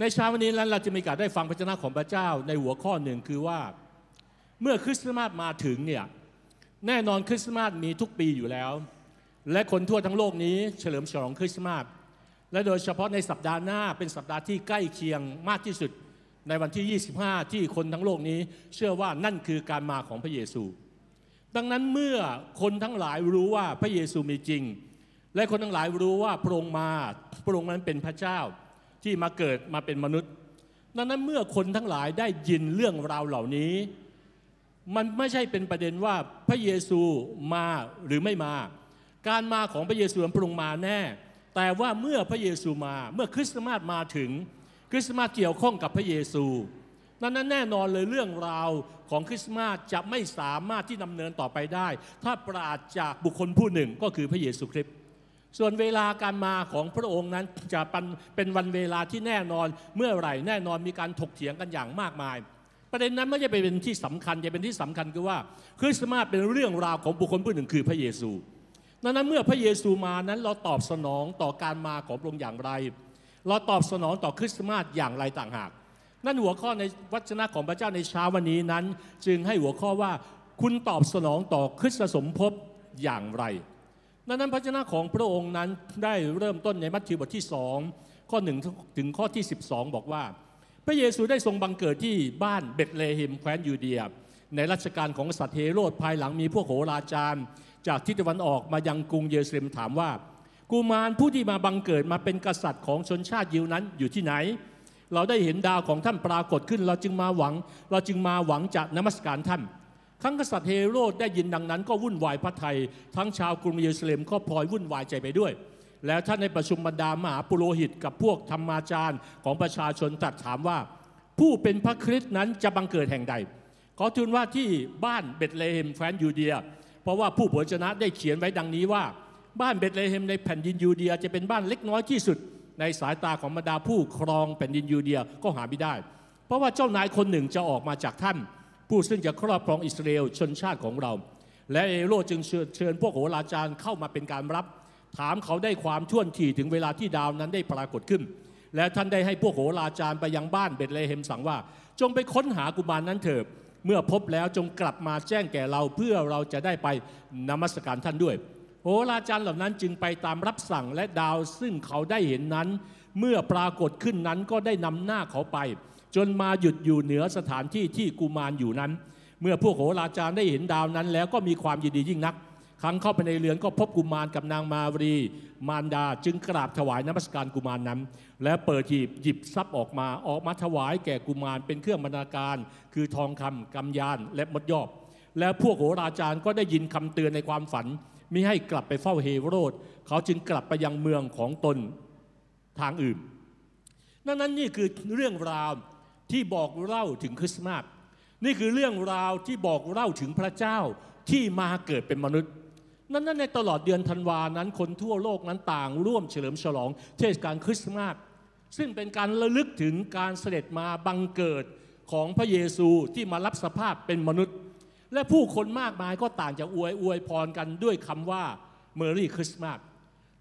ในเช้าวันนี้นั้นเราจะมีกาสได้ฟังพระเจ้าของพระเจ้าในหัวข้อหนึ่งคือว่า เมื่อคริสต์มาสมาถึงเนี่ยแน่นอนคริสต์มาสมีทุกปีอยู่แล้ว และคนทั่วทั้งโลกนี้เฉลิมฉลองคริสต์มาสและโดยเฉพาะในสัปดาห์หน้าเป็นสัปดาห์ที่ใกล้เคียงมากที่สุดในวันที่ 25 ที่คนทั้งโลกนี้เชื่อว่านั่นคือการมาของพระเยซู ดังนั้นเมื่อคนทั้งหลายรู้ว่าพระเยซูมีจริง และคนทั้งหลายรู้ว่าพระองค์มาพระองค์นั้นเป็นพระเจ้า ที่มาเกิดมาเป็นมนุษย์ ดังนั้นเมื่อคนทั้งหลายได้ยินเรื่องราวเหล่านี้ มันไม่ใช่เป็นประเด็นว่าพระเยซูมาหรือไม่มา การมาของพระเยซูพระองค์มาแน่ แต่ว่าเมื่อพระเยซูมาเมื่อคริสต์มาสมาถึง คริสต์มาสเกี่ยวข้องกับพระเยซูดังนั้นแน่นอนเลยเรื่องราวของคริสต์มาสจะไม่สามารถที่ดำเนินต่อไปได้ ถ้าปราศจากบุคคลผู้หนึ่งก็คือพระเยซูคริสต์ ส่วนเวลาการมาของพระองค์นั้นจะเป็นวันเวลาที่แน่นอนเมื่อไหร่แน่นอนมีการถกเถียงกันอย่างมากมาย ประเด็นนั้นไม่ใช่เป็นที่สำคัญจะเป็นที่สำคัญคือว่าคริสต์มาสเป็นเรื่องราวของบุคคลผู้หนึ่งคือพระเยซูดังนั้นเมื่อพระเยซูมานั้นเราตอบสนองต่อการมาของพระองค์อย่างไร เราตอบสนองต่อคริสต์มาสอย่างไรต่างหาก นั่นหัวข้อในวัจนะของพระเจ้าในเช้าวันนี้นั้น จึงให้หัวข้อว่าคุณตอบสนองต่อคริสตสมภพอย่างไร ดังนั้นพระเจ้าของพระองค์นั้นได้เริ่มต้นในมัทธิวบทที่สองข้อหนึ่งถึงข้อที่ 12 บอกว่า พระเยซูได้ทรงบังเกิดที่บ้านเบตเลเฮมแคว้นยูเดีย ในรัชกาลของสัตว์เฮโรดภายหลังมีพวกโหราจารย์ จากทิศตะวันออกมายังกรุงเยรูซาเล็มถามว่ากุมารผู้ที่มาบังเกิดมาเป็นกษัตริย์ของชนชาติยิวนั้นอยู่ที่ไหน เราได้เห็นดาวของท่านปรากฏขึ้น เราจึงมาหวัง เราจึงมาหวังจะนมัสการท่าน ทั้งกษัตริย์เฮโรดได้ยินดังนั้น ก็วุ่นวายพระทัย ทั้งชาวกรุงเยรูซาเล็มก็พลอยวุ่นวายใจไปด้วย แล้วท่านให้ประชุมบรรดามหาปุโรหิตกับพวกธรรมาจารย์ของประชาชนตรัสถามว่า ผู้เป็นพระคริสต์นั้นจะบังเกิดแห่งใด เขาทูลว่าที่บ้านเบตเลเฮมแคว้นยูเดีย เพราะว่าผู้เผยพระวจนะได้เขียนไว้ดังนี้ว่า บ้านเบตเลเฮมในแผ่นดินยูเดียจะเป็นบ้านเล็กน้อยที่สุด ในสายตาของบรรดาผู้ครองแผ่นดินยูเดียก็หาไม่ได้ เพราะว่าเจ้านายคนหนึ่งจะออกมาจากท่าน ผู้ซึ่งจะครอบครองอิสราเอลชนชาติของเรา และเอโรจึงเชิญพวกโหราจารย์เข้ามาเป็นการรับ ถามเขาได้ความท่วนทีถึงเวลาที่ดาวนั้นได้ปรากฏขึ้น และท่านได้ให้พวกโหราจารย์ไปยังบ้านเบตเลเฮมสั่งว่า จงไปค้นหากุมารนั้นเถิดเมื่อพบแล้วจงกลับมาแจ้งแก่เราเพื่อเราจะได้ไปนมัสการท่านด้วยโหราจารย์เหล่านั้นจึงไปตามรับสั่งและดาวซึ่งเขาได้เห็นนั้น เมื่อปรากฏขึ้นนั้นก็ได้นำหน้าเขาไป จนมาหยุดอยู่เหนือสถานที่ที่กุมารอยู่นั้น เมื่อพวกโหราจารย์ได้เห็นดาวนั้น แล้วก็มีความยินดียิ่งนัก ครั้งเข้าไปในเรือนก็พบกุมารกับนางมารีมารดา จึงกราบถวายน้ำมัสการกุมารนั้น และเปิดหีบหยิบทรัพย์ออกมาออกมาถวายแก่กุมารเป็นเครื่องบรรณาการ คือทองคำกำยานและมดยอบ และพวกโหราจารย์ก็ได้ยินคำเตือนในความฝันมิให้กลับไปเฝ้าเฮโรด เขาจึงกลับไปยังเมืองของตนทางอื่น ดังนั้นนี่คือเรื่องราว ที่บอกเล่าถึงคริสต์มาสนี่คือเรื่องราวที่บอกเล่าถึงพระเจ้าที่มาเกิดเป็นมนุษย์ นั้น ในตลอดเดือนธันวานั้นคนทั่วโลกนั้นต่างร่วมเฉลิมฉลอง เทศกาลคริสต์มาสซึ่งเป็นการระลึกถึงการเสด็จมาบังเกิดของพระเยซูที่มารับสภาพเป็นมนุษย์ และผู้คนมากมายก็ต่างจะอวยอวยพรกันด้วยคำว่า Merry Christmas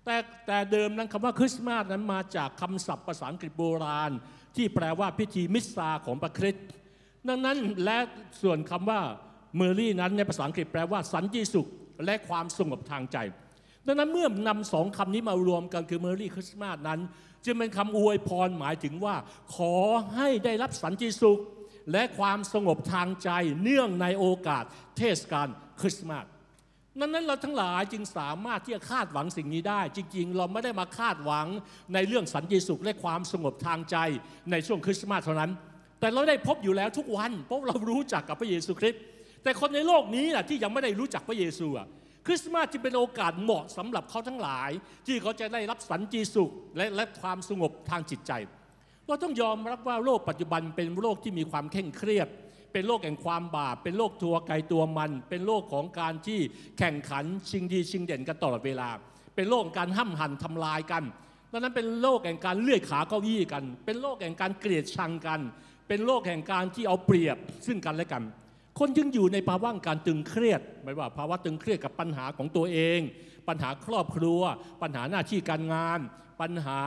แต่แต่เดิมนั้นคำว่าคริสต์มาสนั้นมาจากคำศัพท์ภาษาอังกฤษโบราณ ที่แปลว่าพิธีมิสซาของพระคริสต์ดังนั้นและส่วนคำว่า Merry นั้นในภาษาอังกฤษแปลว่า สันติสุขและความสงบทางใจ ดังนั้นเมื่อนำสองคำนี้มารวมกันคือ Merry Christmas นั้น จึงเป็นคำอวยพรหมายถึงว่า ขอให้ได้รับสันติสุข และความสงบทางใจเนื่องในโอกาสเทศกาลคริสต์มาส นั้นนั้นเราทั้งหลายจึงสามารถที่จะคาดหวังสิ่งนี้ได้ จริงๆ เราไม่ได้มาคาดหวังในเรื่องสันติสุขและความสงบทางใจในช่วงคริสต์มาสเท่านั้น แต่เราได้พบอยู่แล้วทุกวัน เพราะเรารู้จักกับพระเยซูคริสต์แต่คนในโลกนี้นะที่ยังไม่ได้รู้จักพระเยซูคริสต์มาสจึงเป็นโอกาสเหมาะสำหรับเขาทั้งหลาย ที่เขาจะได้รับสันติสุขและและความสงบทางจิตใจ เราต้องยอมรับว่าโลกปัจจุบันเป็นโลกที่มีความเคร่งเครียด เป็นโลกแห่งความบาป เป็นโลกตัวไกลตัวมัน เป็นโลกของการที่แข่งขันชิงดีชิงเด่นกันตลอดเวลา เป็นโลกการห้ำหั่นทำลายกันดังนั้นเป็นโลกแห่งการเลื่อยขาเก้าอี้กัน เป็นโลกแห่งการเกลียดชังกัน เป็นโลกแห่งการที่เอาเปรียบซึ่งกันและกัน คนจึงอยู่ในภาวะการตึงเครียดไม่ว่าภาวะตึงเครียดกับปัญหาของตัวเอง ปัญหาครอบครัว ปัญหาหน้าที่การงาน ปัญหา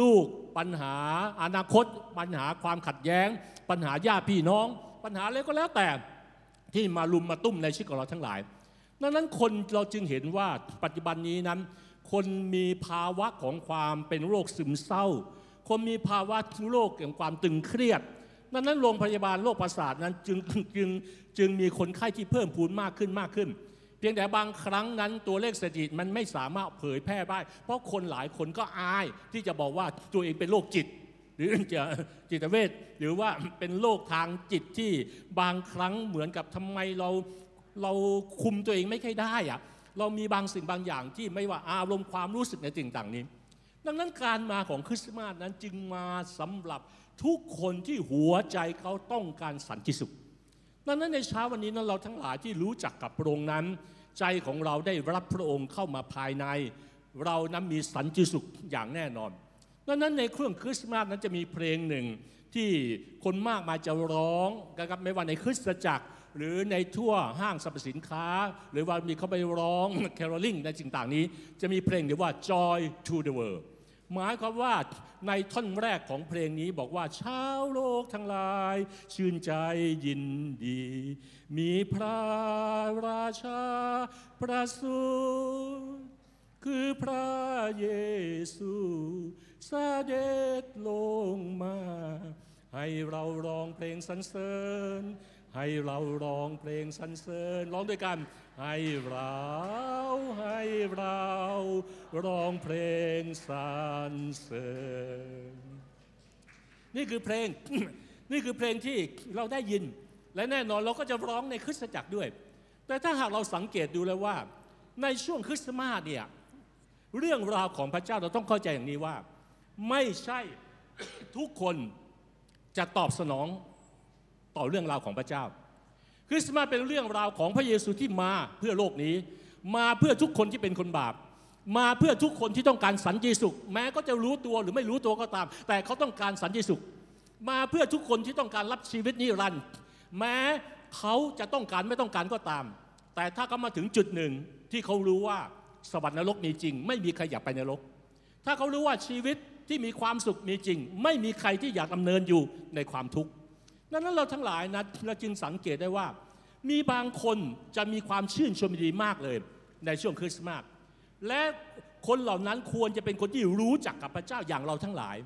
ลูก ปัญหาอนาคต ปัญหาความขัดแย้ง ปัญหาญาติพี่น้อง ปัญหาอะไรก็แล้วแต่ที่มาลุมมาตุ้มในชีวิตของเราทั้งหลาย ดังนั้นคนเราจึงเห็นว่าปัจจุบันนี้นั้น คนมีภาวะของความเป็นโรคซึมเศร้า คนมีภาวะโรคแห่งความตึงเครียดดังนั้นโรงพยาบาลโรคประสาทนั้นจึงจึงจึงมีคนไข้ที่เพิ่มพูนมากขึ้นมากขึ้น เพียงแต่บางครั้งนั้นตัวเลขสถิติมันไม่สามารถเผยแพร่ได้ เพราะคนหลายคนก็อายที่จะบอกว่าตัวเองเป็นโรคจิต หรือจะจิตเวชหรือว่าเป็นโรคทางจิตที่บางครั้งเหมือนกับทำไมเราเราคุมตัวเองไม่ค่อยได้อะเรามีบางสิ่งบางอย่างที่ไม่ว่าอารมณ์ความรู้สึกในสิ่งต่างนี้ ดังนั้นการมาของคริสต์มาสนั้นจึงมาสำหรับทุกคนที่หัวใจเขาต้องการสันติสุขดังนั้นในเช้าวันนี้นั้นเราทั้งหลายที่รู้จักกับพระองค์นั้น ใจของเราได้รับพระองค์เข้ามาภายใน เรานั้นมีสันติสุขอย่างแน่นอน ดังนั้นในเครื่องคริสต์มาสนั้นจะมีเพลงหนึ่งที่คนมากมายจะร้องนะครับไม่ว่าในคริสตจักร หรือในทั่วห้างสรรพสินค้า หรือว่ามีเขาไปร้องแคโรลิงในสิ่งต่างนี้ จะมีเพลงเรียกว่า joy to the world หมายความว่าในท่อนแรกของเพลงนี้บอกว่าชาวโลกทั้งหลาย ชื่นใจยินดี มีพระราชาประสูติ คือพระเยซูเสด็จลงมา ให้เราร้องเพลงสรรเสริญ ให้เราร้องเพลงสรรเสริญร้องด้วยกัน ให้เราให้เราร้องเพลงสรรเสริญ นี่คือเพลงนี่คือเพลงที่เราได้ยิน และแน่นอนเราก็จะร้องในคริสตจักรด้วย แต่ถ้าหากเราสังเกตดูแล้วว่า ในช่วงคริสต์มาสเนี่ย เรื่องราวของพระเจ้าเราต้องเข้าใจอย่างนี้ว่า ไม่ใช่ทุกคนจะตอบสนองต่อเรื่องราวของพระเจ้า คริสต์มาสเป็นเรื่องราวของพระเยซูที่มาเพื่อโลกนี้ มาเพื่อทุกคนที่เป็นคนบาป มาเพื่อทุกคนที่ต้องการสันติสุข แม้ก็จะรู้ตัวหรือไม่รู้ตัวก็ตาม แต่เขาต้องการสันติสุข มาเพื่อทุกคนที่ต้องการรับชีวิตนิรันดร์แม้เขาจะต้องการไม่ต้องการก็ตาม แต่ถ้าเขามาถึงจุดหนึ่งที่เขารู้ว่า สวรรค์นรกมีจริง ไม่มีใครอยากไปนรก ถ้าเขารู้ว่าชีวิตที่มีความสุขมีจริง ไม่มีใครที่อยากดำเนินอยู่ในความทุกข์นั้นเราทั้งหลายนะเราจึงสังเกตได้ว่า มีบางคนจะมีความชื่นชมยินดีมากเลยในช่วงคริสต์มาสและคนเหล่านั้นควรจะเป็นคนที่รู้จักกับพระเจ้าอย่างเราทั้งหลาย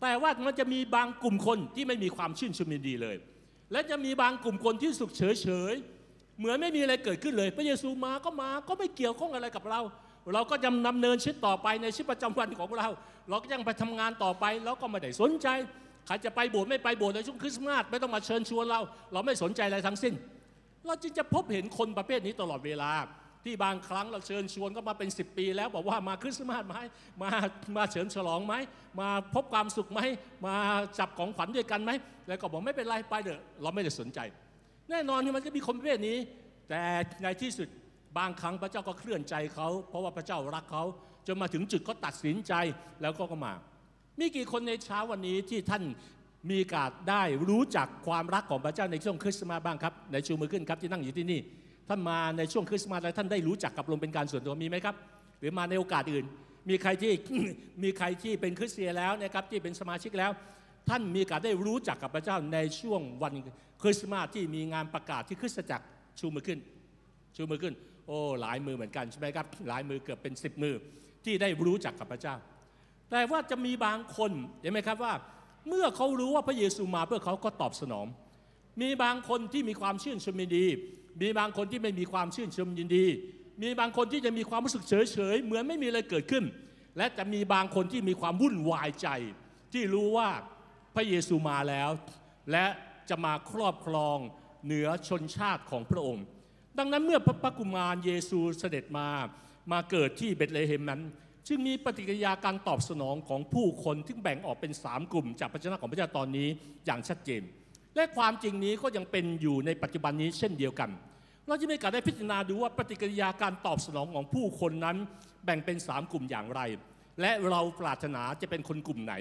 แต่ว่ามันจะมีบางกลุ่มคนที่ไม่มีความชื่นชมยินดีเลย และจะมีบางกลุ่มคนที่สุขเฉยเฉย เหมือนไม่มีอะไรเกิดขึ้นเลย พระเยซูมาก็มาก็ไม่เกี่ยวข้องอะไรกับเรา เราก็ยังดำเนินชีวิตต่อไปในชีวิตประจำวันของเรา เราก็ยังไปทำงานต่อไปแล้วก็ไม่ได้สนใจใครจะไปโบสถ์ไม่ไปโบสถ์ในช่วงคริสต์มาสไม่ต้องมาเชิญชวนเรา เราไม่สนใจอะไรทั้งสิ้น เราจึงจะพบเห็นคนประเภทนี้ตลอดเวลา ที่บางครั้งเราเชิญชวนก็มาเป็น 10 ปี แล้วบอกว่ามาคริสต์มาสไหมมามาเฉิมฉลองไหมมาพบความสุขไหมมาจับของขวัญด้วยกันไหมแล้วก็บอกไม่เป็นไรไปเถอะเราไม่ได้สนใจ แน่นอนที่มันก็มีคนประเภทนี้ แต่ในที่สุดบางครั้งพระเจ้าก็เคลื่อนใจเขา เพราะว่าพระเจ้ารักเขาจนมาถึงจุดเขาตัดสินใจแล้วก็ก็มา มีกี่คนในเช้าวันนี้ที่ท่านมีโอกาสได้รู้จักความรักของพระเจ้าในช่วงคริสต์มาสบ้างครับในชูมือขึ้นครับที่นั่งอยู่ที่นี่ ท่านมาในช่วงคริสต์มาสแล้วท่านได้รู้จักกับลงเป็นการส่วนตัวมีไหมครับ หรือมาในโอกาสอื่น มีใครที่มีใครที่เป็นคริสเตียนแล้วนะครับที่เป็นสมาชิกแล้ว ท่านมีกาสได้รู้จักกับพระเจ้าในช่วงวัน คริสต์มาสที่มีงานประกาศที่คริสตจักรชูมือขึ้น ชูมือขึ้น โอ้หลายมือเหมือนกันใช่ไหมครับ หลายมือเกือบเป็นสิบมือที่ได้รู้จักกับพระเจ้า แต่ว่าจะมีบางคนเห็นไหมครับว่า เมื่อเขารู้ว่าพระเยซูมาเพื่อเขาก็ตอบสนอง มีบางคนที่มีความชื่นชมยินดี มีบางคนที่ไม่มีความชื่นชมยินดี มีบางคนที่จะมีความรู้สึกเฉยเฉยเหมือนไม่มีอะไรเกิดขึ้น และจะมีบางคนที่มีความวุ่นวายใจ ที่รู้ว่าพระเยซูมาแล้ว และ จะมาครอบครองเหนือชนชาติของพระองค์ ดังนั้นเมื่อพระกุมารเยซูเสด็จมามาเกิดที่เบธเลเฮมนั้น จึงมีปฏิกิริยาการตอบสนองของผู้คนที่แบ่งออกเป็น 3 กลุ่ม จากพระเจ้าของพระเจ้าตอนนี้อย่างชัดเจน และความจริงนี้ก็ยังเป็นอยู่ในปัจจุบันนี้เช่นเดียวกัน เราจะมีกาสได้พิจารณาดูว่าปฏิกิริยาการตอบสนองของผู้คนนั้น แบ่งเป็น 3 กลุ่มอย่างไร และเราปรารถนาจะเป็นคนกลุ่มไหน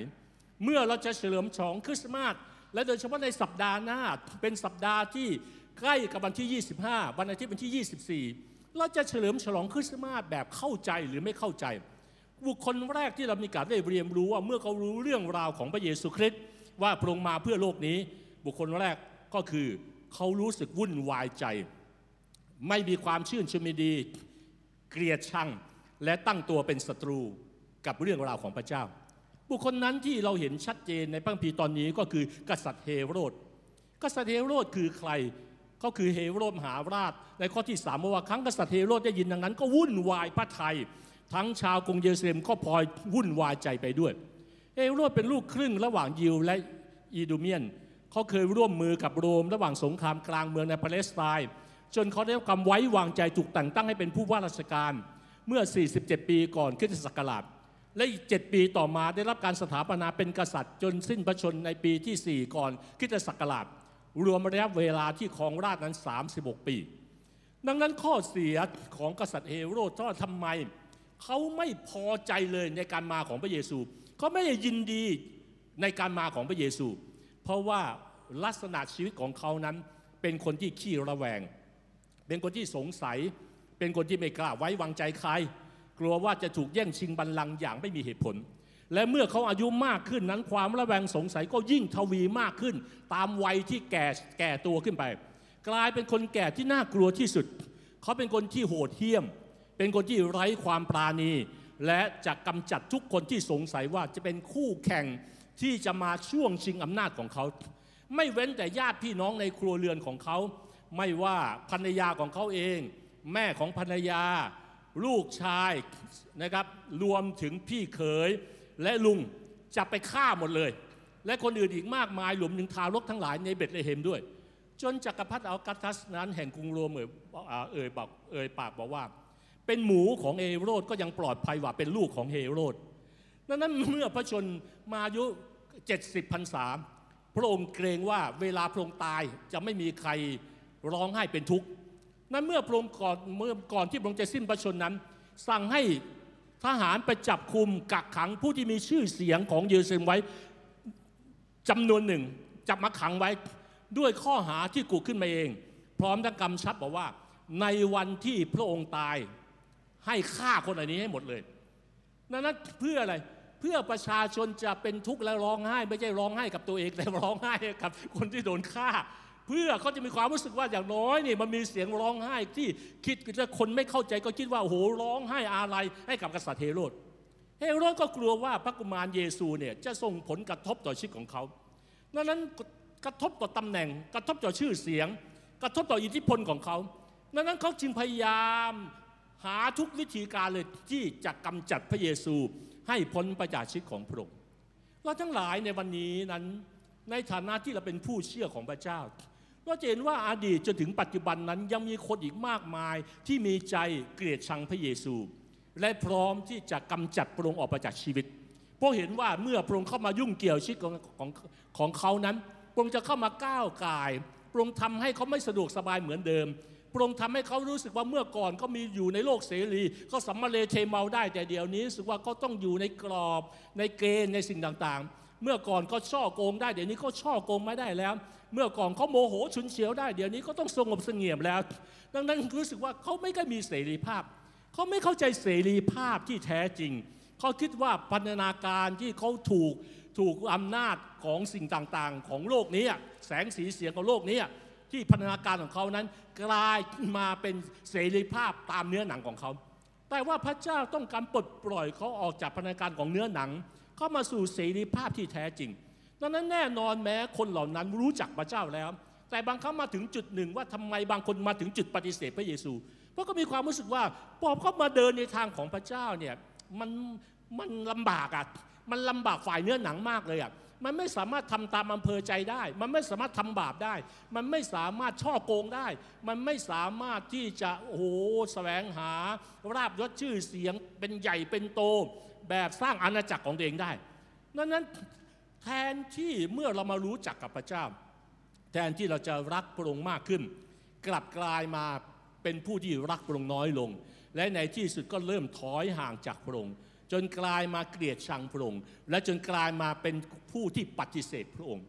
เมื่อเราจะเฉลิมฉลองคริสต์มาส และโดยเฉพาะในสัปดาห์หน้าเป็นสัปดาห์ที่ใกล้กับวันที่ 25 วันอาทิตย์วันที่ 24 เราจะเฉลิมฉลองคริสต์มาสแบบเข้าใจหรือไม่เข้าใจ บุคคลแรกที่เรามีการได้เรียนรู้ว่าเมื่อเขารู้เรื่องราวของพระเยซูคริสต์ว่าพระองค์มาเพื่อโลกนี้ บุคคลแรกก็คือเขารู้สึกวุ่นวายใจ ไม่มีความชื่นชมยินดี เกลียดชังและตั้งตัวเป็นศัตรูกับเรื่องราวของพระเจ้า บุคคลนั้นที่เราเห็นชัดเจนในพระคัมภีร์ตอนนี้ก็คือกษัตริย์เฮโรด กษัตริย์เฮโรดคือใคร ก็คือเฮโรดมหาราช ในข้อที่สามบอว่าครั้งกษัตริย์เฮโรดได้ยินดังนั้น ก็วุ่นวายพระไทย ทั้งชาวกรุงเยรูซาเล็มก็พลอยวุ่นวายใจไปด้วย เฮโรดเป็นลูกครึ่งระหว่างยิวและอีดูเมียน เขาเคยร่วมมือกับโรม ระหว่างสงครามกลางเมืองในปาเลสไตน์ จนเขาได้รับความไว้วางใจถูกแต่งตั้งให้เป็นผู้ว่าราชการ เมื่อ 47 ปีก่อนคริสตศักราช และอีก 7 ปีต่อมาได้รับการสถาปนาเป็นกษัตริย์ จนสิ้นพระชนในปีที่ 4 ก่อนคริสตศักราชรวมระยะเวลาที่ครองราชนั้น 36 ปี ดังนั้นข้อเสียของกษัตริย์เฮโรดก็ทำไม เขาไม่พอใจเลยในการมาของพระเยซู เขาไม่ได้ยินดีในการมาของพระเยซู เพราะว่าลักษณะชีวิตของเขานั้น เป็นคนที่ขี้ระแวง เป็นคนที่สงสัย เป็นคนที่ไม่กล้าไว้วางใจใคร กลัวว่าจะถูกแย่งชิงบัลลังก์อย่างไม่มีเหตุผล และเมื่อเขาอายุมากขึ้นนั้นความระแวงสงสัยก็ยิ่งทวีมากขึ้น ตามวัยที่แก่แก่ตัวขึ้นไป กลายเป็นคนแก่ที่น่ากลัวที่สุด เขาเป็นคนที่โหดเหี้ยม เป็นคนที่ไร้ความปราณี และจะกำจัดทุกคนที่สงสัยว่าจะเป็นคู่แข่งที่จะมาช่วงชิงอำนาจของเขา ไม่เว้นแต่ญาติพี่น้องในครัวเรือนของเขา ไม่ว่าภรรยาของเขาเอง แม่ของภรรยา ลูกชายนะครับรวมถึงพี่เขยและลุงจะไปฆ่าหมดเลย และคนอื่นอีกมากมายรวมถึงทารกทั้งหลายในเบตเลเฮมด้วย จนจักรพรรดิอัลกัสตัสนั้นแห่งกรุงโรมเอ่ยเอ่ยบอกเอ่ยปากบอกว่า เป็นหมูของเฮโรดก็ยังปลอดภัยกว่าเป็นลูกของเฮโรดดังนั้นเมื่อพระชนมาอายุ 70พรรษาพระองค์เกรงว่าเวลาพระองค์ตายจะไม่มีใครร้องไห้เป็นทุกข์ นั้นเมื่อพระองค์ก่อนเมื่อก่อนที่พระองค์จะสิ้นพระชนนั้น สั่งให้ทหารไปจับคุมกักขังผู้ที่มีชื่อเสียงของเยรูซาเล็มไว้จำนวนหนึ่ง จับมาขังไว้ด้วยข้อหาที่กุขึ้นมาเอง พร้อมทั้งกำชับบอกว่า ในวันที่พระองค์ตายให้ฆ่าคนอันนี้ให้หมดเลยนั้นนั้นเพื่ออะไรเพื่อประชาชนจะเป็นทุกข์และร้องไห้ ไม่ใช่ร้องไห้กับตัวเองแต่ร้องไห้กับคนที่โดนฆ่า เพื่อเขาจะมีความรู้สึกว่าอย่างน้อยนี่มันมีเสียงร้องไห้ที่คิดว่าคนไม่เข้าใจก็คิดว่าโอ้โหร้องไห้อาลัยให้กับกษัตริย์เฮโรดเฮโรดก็กลัวว่าพระกุมารเยซูเนี่ยจะส่งผลกระทบต่อชีวิตของเขาดังนั้นกระทบต่อตำแหน่ง กระทบต่อชื่อเสียง กระทบต่ออิทธิพลของเขาดังนั้นเขาจึงพยายามหาทุกวิธีการเลยที่จะกำจัดพระเยซูให้พ้นไปจากชีวิตของพระองค์เราทั้งหลายในวันนี้นั้นในฐานะที่เราเป็นผู้เชื่อของพระเจ้า เราจะเห็นว่าอาดีตจนถึงปัจจุบันนั้นยังมีคนอีกมากมายที่มีใจเกลียดชังพระเยซู และพร้อมที่จะกำจัดพระองค์ออกไปจากชีวิต เพราะเห็นว่าเมื่อพระองค์เข้ามายุ่งเกี่ยวชีวิตของของของเขานั้นพระองค์จะเข้ามาก้าวกายพระองค์ทำให้เขาไม่สะดวกสบายเหมือนเดิมพระองค์ทำให้เขารู้สึกว่าเมื่อก่อนเขามีอยู่ในโลกเสรีเขาสัมมาเลเทเมาได้แต่เดี๋ยวนี้รู้สึกว่าเขาต้องอยู่ในกรอบในเกณฑ์ในสิ่งต่างๆ เมื่อก่อนเขาช่อโกงได้เดี๋ยวนี้เขาช่อโกงไม่ได้แล้ว เมื่อก่อนเขาโมโหฉุนเฉียวได้เดี๋ยวนี้ก็ต้องสงบเสงี่ยมแล้ว ดังนั้นรู้สึกว่าเขาไม่ก็มีเสรีภาพเขาไม่เข้าใจเสรีภาพที่แท้จริงเขาคิดว่าพันธนาการที่เขาถูกถูกอำนาจของสิ่งต่างๆ ของโลกนี้แสงสีเสียงของโลกนี้ที่พันธนาการของเขานั้นกลายมาเป็นเสรีภาพตามเนื้อหนังของเขา แต่ว่าพระเจ้าต้องการปลดปล่อยเขาออกจากพันธนาการของเนื้อหนัง เข้ามาสู่เสรีภาพที่แท้จริง ดังนั้นแน่นอนแม้คนเหล่านั้นรู้จักพระเจ้าแล้ว แต่บางครั้งมาถึงจุดหนึ่งว่าทำไมบางคนมาถึงจุดปฏิเสธพระเยซู เพราะก็มีความรู้สึกว่าพอเขามาเดินในทางของพระเจ้าเนี่ยมันมันลำบากอะมันลำบากฝ่ายเนื้อหนังมากเลยอะมันไม่สามารถทำตามอำเภอใจได้ มันไม่สามารถทำบาปได้ มันไม่สามารถช่อโกงได้ มันไม่สามารถที่จะโอ้โหแสวงหา ราบยศชื่อเสียงเป็นใหญ่เป็นโต แบบสร้างอาณาจักรของตัวเองได้ดังนั้นแทนที่เมื่อเรามารู้จักกับพระเจ้า แทนที่เราจะรักพระองค์มากขึ้น กลับกลายมาเป็นผู้ที่รักพระองค์น้อยลง และในที่สุดก็เริ่มถอยห่างจากพระองค์จนกลายมาเกลียดชังพระองค์และจนกลายมาเป็นผู้ที่ปฏิเสธพระองค์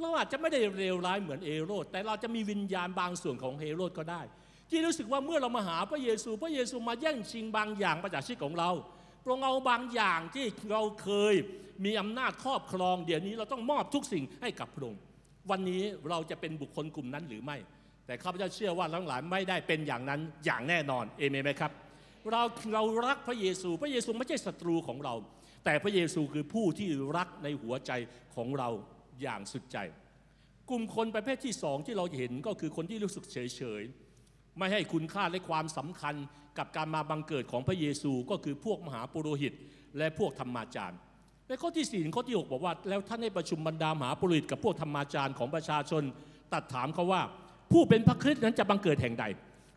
เราอาจจะไม่ได้เลวร้ายเหมือนเอโรดแต่เราจะมีวิญญาณบางส่วนของเอโรดก็ได้ ที่รู้สึกว่าเมื่อเรามาหาพระเยซู พระเยซูมาแย่งชิงบางอย่างประจากชีวิตของเรา พพระองเอาบางอย่างที่เราเคยมีอำนาจครอบครอง เดี๋ยวนี้เราต้องมอบทุกสิ่งให้กับพระองค์วันนี้เราจะเป็นบุคคลกลุ่มนั้นหรือไม่ แต่ข้าพเจ้าเชื่อว่าทั้งหลายไม่ได้เป็นอย่างนั้นอย่างแน่นอนเอเมนไหมครับ เราเรารักพระเยซู พระเยซูไม่ใช่ศัตรูของเรา แต่พระเยซูคือผู้ที่รักในหัวใจของเราอย่างสุดใจ กลุ่มคนประเภทที่สองที่เราเห็นก็คือคนที่รู้สึกเฉยเฉย ไม่ให้คุณค่าและความสำคัญกับการมาบังเกิดของพระเยซูก็คือพวกมหาปุโรหิต และพวกธรรมาจารย์ในข้อที่สี่ข้อที่หกบอกว่า แล้วท่านได้ประชุมบรรดามหาปุโรหิตกับพวกธรรมาจารย์ของประชาชน ตรัสถามเขาว่า ผู้เป็นพระคริสต์นั้นจะบังเกิดแห่งใด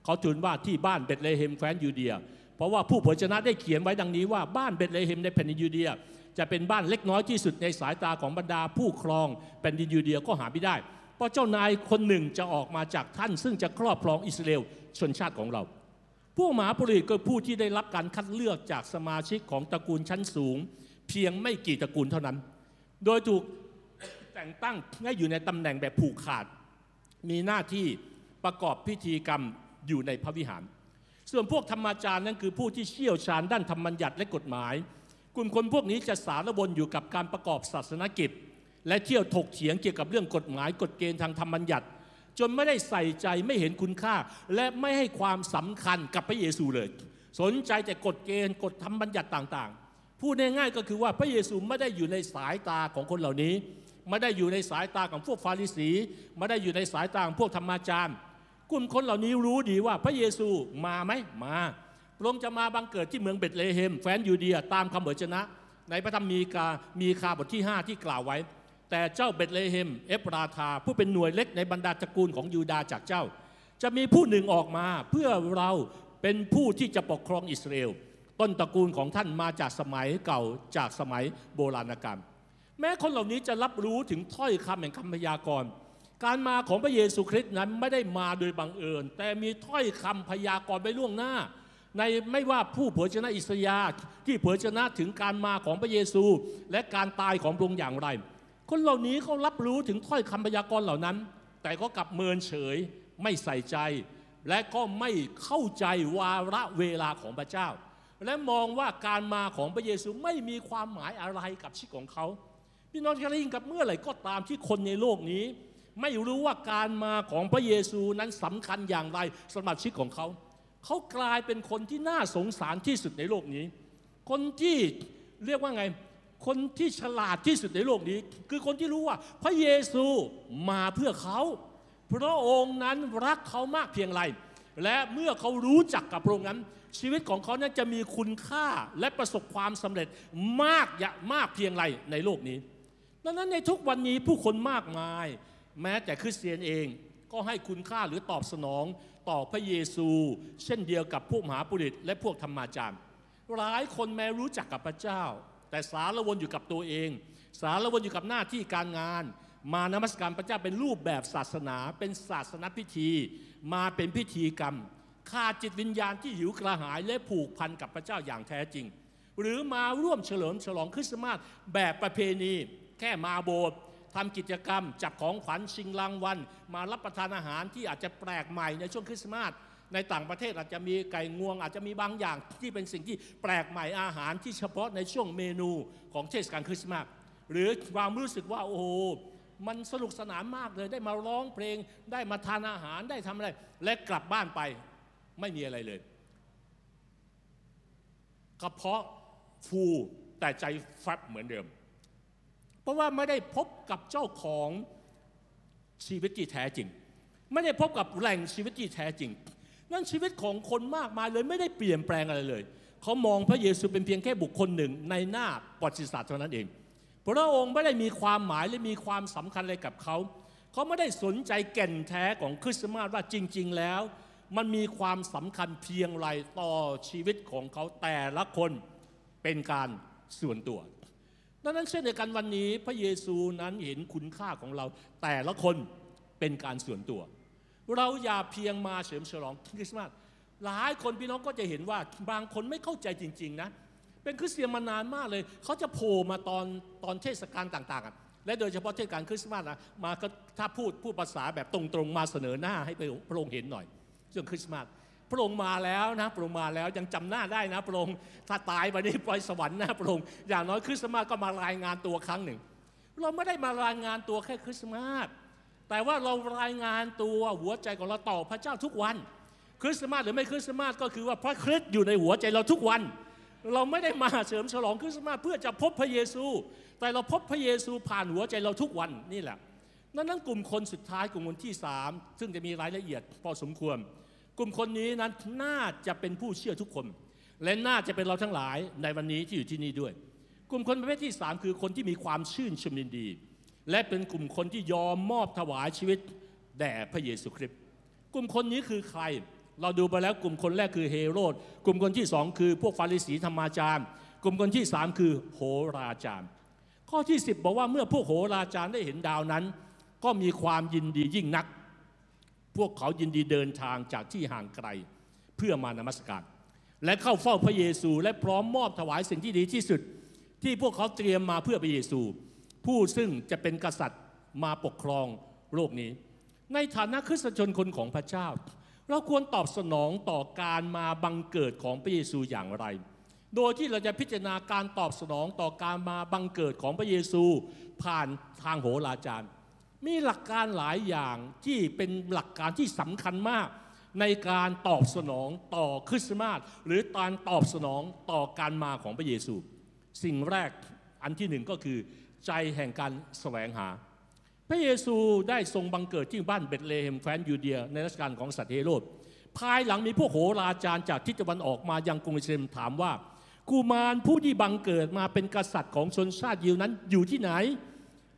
เขาทูลว่าที่บ้านเบตเลเฮมแคว้นยูเดีย เพราะว่าผู้เผยพระวจนะได้เขียนไว้ดังนี้ว่าบ้านเบตเลเฮมในแผ่นดินยูเดีย จะเป็นบ้านเล็กน้อยที่สุดในสายตาของบรรดาผู้ครองแผ่นดินยูเดียก็หาไม่ได้ เพราะเจ้านายคนหนึ่งจะออกมาจากท่าน ซึ่งจะครอบครองอิสราเอลชนชาติของเราพวกมหาปุริตก็ผู้ที่ได้รับการคัดเลือกจากสมาชิกของตระกูลชั้นสูง เพียงไม่กี่ตระกูลเท่านั้น โดยถูกแต่งตั้งให้อยู่ในตำแหน่งแบบผูกขาด มีหน้าที่ประกอบพิธีกรรมอยู่ในพระวิหาร ส่วนพวกธรรมาจารย์นั้นคือผู้ที่เชี่ยวชาญด้านธรรมบัญญัติและกฎหมาย กลุ่มคนพวกนี้จะสารวนอยู่กับการประกอบศาสนกิจ และเที่ยวถกเถียงเกี่ยวกับเรื่องกฎหมายกฎเกณฑ์ทางธรรมบัญญัติ จนไม่ได้ใส่ใจไม่เห็นคุณค่า และไม่ให้ความสำคัญกับพระเยซูเลย สนใจแต่กฎเกณฑ์กฎธรรมบัญญัติต่างๆ พูดง่ายๆก็คือว่าพระเยซูไม่ได้อยู่ในสายตาของคนเหล่านี้ ไม่ได้อยู่ในสายตาของพวกฟาริสีไม่ได้อยู่ในสายตาของพวกธรรมาจารย์กลุ่มคนเหล่านี้รู้ดีว่าพระเยซูมาไหมมาพระองค์จะมาบังเกิดที่เมืองเบตเลเฮมแคว้นยูเดียตามคำเผยพระวจนะ ในพระธรรมมีกามีคาบทที่ 5 ที่กล่าวไว้ แต่เจ้าเบตเลเฮมเอฟราธาผู้เป็นหน่วยเล็กในบรรดาตระกูลของยูดาจากเจ้า จะมีผู้หนึ่งออกมาเพื่อเราเป็นผู้ที่จะปกครองอิสราเอลต้นตระกูลของท่านมาจากสมัยเก่าจากสมัยโบราณกาลแม้คนเหล่านี้จะรับรู้ถึงถ้อยคำแห่งคำพยากรณ์การมาของพระเยซูคริสต์นั้นไม่ได้มาโดยบังเอิญ แต่มีถ้อยคำพยากรณ์ไว้ล่วงหน้า ในไม่ว่าผู้เผยชนะอิสยาที่เผยชนะถึงการมาของพระเยซู และการตายของพระองค์อย่างไร คนเหล่านี้เขารับรู้ถึงถ้อยคำพยากรณ์เหล่านั้น แต่ก็กลับเมินเฉยไม่ใส่ใจ และก็ไม่เข้าใจวาระเวลาของพระเจ้า และมองว่าการมาของพระเยซูไม่มีความหมายอะไรกับชีวิตของเขาพี่น้องจะได้ยินกับเมื่อไหร่ก็ตามที่คนในโลกนี้ ไม่รู้ว่าการมาของพระเยซูนั้นสำคัญอย่างไรสำหรับชีวิตของเขา เขากลายเป็นคนที่น่าสงสารที่สุดในโลกนี้ คนที่เรียกว่าไง คนที่ฉลาดที่สุดในโลกนี้ คือคนที่รู้ว่า พระเยซูมาเพื่อเขา พระองค์นั้นรักเขามากเพียงไร และเมื่อเขารู้จักกับพระองค์นั้น ชีวิตของเขานั้นจะมีคุณค่าและประสบความสำเร็จมากอย่ามากเพียงไรในโลกนี้ ดังนั้นในทุกวันนี้ผู้คนมากมาย แม้แต่คริสเตียนเองก็ให้คุณค่าหรือตอบสนองต่อพระเยซู เช่นเดียวกับพวกมหาปุริตและพวกธรรมาจารย์ หลายคนแม้รู้จักกับพระเจ้า แต่สารวนอยู่กับตัวเอง สารวนอยู่กับหน้าที่การงาน มานมัสการพระเจ้าเป็นรูปแบบศาสนา เป็นศาสนพิธี มาเป็นพิธีกรรมขาดจิตวิญญาณที่หิวกระหายและผูกพันกับพระเจ้าอย่างแท้จริง หรือมาร่วมเฉลิมฉลองคริสต์มาสแบบประเพณี แค่มาโบสถ์ทำกิจกรรม จับของขวัญชิงรางวัลมารับประทานอาหารที่อาจจะแปลกใหม่ในช่วงคริสต์มาส ในต่างประเทศอาจจะมีไก่งวง อาจจะมีบางอย่างที่เป็นสิ่งที่แปลกใหม่อาหารที่เฉพาะในช่วงเมนูของเทศกาลคริสต์มาสหรือความรู้สึกว่าโอ้โหมันสนุกสนานมากเลยได้มาร้องเพลงได้มาทานอาหารได้ทำอะไร และกลับบ้านไปไม่มีอะไรเลยกระเพาะฟูแต่ใจฟัดเหมือนเดิม เพราะว่าไม่ได้พบกับเจ้าของชีวิตที่แท้จริง ไม่ได้พบกับแหล่งชีวิตที่แท้จริง นั่นชีวิตของคนมากมายเลยไม่ได้เปลี่ยนแปลงอะไรเลย เขามองพระเยซูเป็นเพียงแค่บุคคลหนึ่งในหน้าประวัติศาสตร์เท่านั้นเอง พระองค์ไม่ได้มีความหมายและมีความสำคัญอะไรกับเขา เขาไม่ได้สนใจแก่นแท้ของคริสต์มาสว่าจริง ๆ แล้ว มันมีความสำคัญเพียงไรต่อชีวิตของเขาแต่ละคนเป็นการส่วนตัวดังนั้นเช่นเดียวกันวันนี้พระเยซูนั้นเห็นคุณค่าของเราแต่ละคนเป็นการส่วนตัว เราอย่าเพียงมาเฉลิมฉลองคริสต์มาสหลายคนพี่น้องก็จะเห็นว่าบางคนไม่เข้าใจจริงๆนะเป็นคริสเตียนมานานมากเลย เขาจะโผล่มาตอนตอนเทศกาลต่างๆ และโดยเฉพาะเทศกาลคริสต์มาสนะมาก็ถ้าพูดพูดภาษาแบบตรงๆ มาเสนอหน้าให้พระองค์เห็นหน่อยเรื่องคริสต์มาสพระองค์มาแล้วนะพระองค์มาแล้วยังจำหน้าได้นะพระองค์ถ้าตายไปนี่ปล่อยสวรรค์นะพระองค์อย่างน้อยคริสต์มาสก็มารายงานตัวครั้งหนึ่ง เราไม่ได้มารายงานตัวแค่คริสต์มาส แต่ว่าเรารายงานตัวหัวใจของเราต่อพระเจ้าทุกวัน คริสต์มาสหรือไม่คริสต์มาสก็คือว่าพระคริสต์อยู่ในหัวใจเราทุกวัน เราไม่ได้มาเสริมฉลองคริสต์มาสเพื่อจะพบพระเยซู แต่เราพบพระเยซูผ่านหัวใจเราทุกวันนี่แหละนั้นนั้นกลุ่มคนสุดท้ายกลุ่มคนที่สามซึ่งจะมีรายละเอียดพอสมควร กลุ่มคนนี้นั้นน่าจะเป็นผู้เชื่อทุกคน และน่าจะเป็นเราทั้งหลายในวันนี้ที่อยู่ที่นี่ด้วย กลุ่มคนประเภทที่สามคือคนที่มีความชื่นชมยินดี และเป็นกลุ่มคนที่ยอมมอบถวายชีวิตแด่พระเยซูคริสต์กลุ่มคนนี้คือใคร เราดูไปแล้วกลุ่มคนแรกคือเฮโรด กลุ่มคนที่สองคือพวกฟาริสีธรรมาจารย์ กลุ่มคนที่สามคือโหราจารย์ ข้อที่ 10 บอกว่าเมื่อพวกโหราจารย์ได้เห็นดาวนั้น ก็มีความยินดียิ่งนัก พวกเขายินดีเดินทางจากที่ห่างไกลเพื่อมานมัสการ และเข้าเฝ้าพระเยซูและพร้อมมอบถวายสิ่งที่ดีที่สุด ที่พวกเขาเตรียมมาเพื่อพระเยซู ผู้ซึ่งจะเป็นกษัตริย์มาปกครองโลกนี้ ในฐานะคริสตชนคนของพระเจ้า เราควรตอบสนองต่อการมาบังเกิดของพระเยซูอย่างไร โดยที่เราจะพิจารณาการตอบสนองต่อการมาบังเกิดของพระเยซูผ่านทางโหราจารย์ มีหลักการหลายอย่างที่เป็นหลักการที่สำคัญมากในการตอบสนองต่อคริสต์มาสหรือการตอบสนองต่อการมาของพระเยซู สิ่งแรกอันที่หนึ่งก็คือ ใจแห่งการแสวงหา พระเยซูได้ทรงบังเกิดที่บ้านเบธเลเฮมแคว้นยูเดีย ในรัชกาลของสัตว์เฮโรดภายหลังมีพวกโหราจารย์จากทิศตะวันออกมายังกรุงเยรูซล็มถามว่ากุมารผู้ที่บังเกิดมาเป็นกษัตริย์ของชนชาติยิวนั้นอยู่ที่ไหน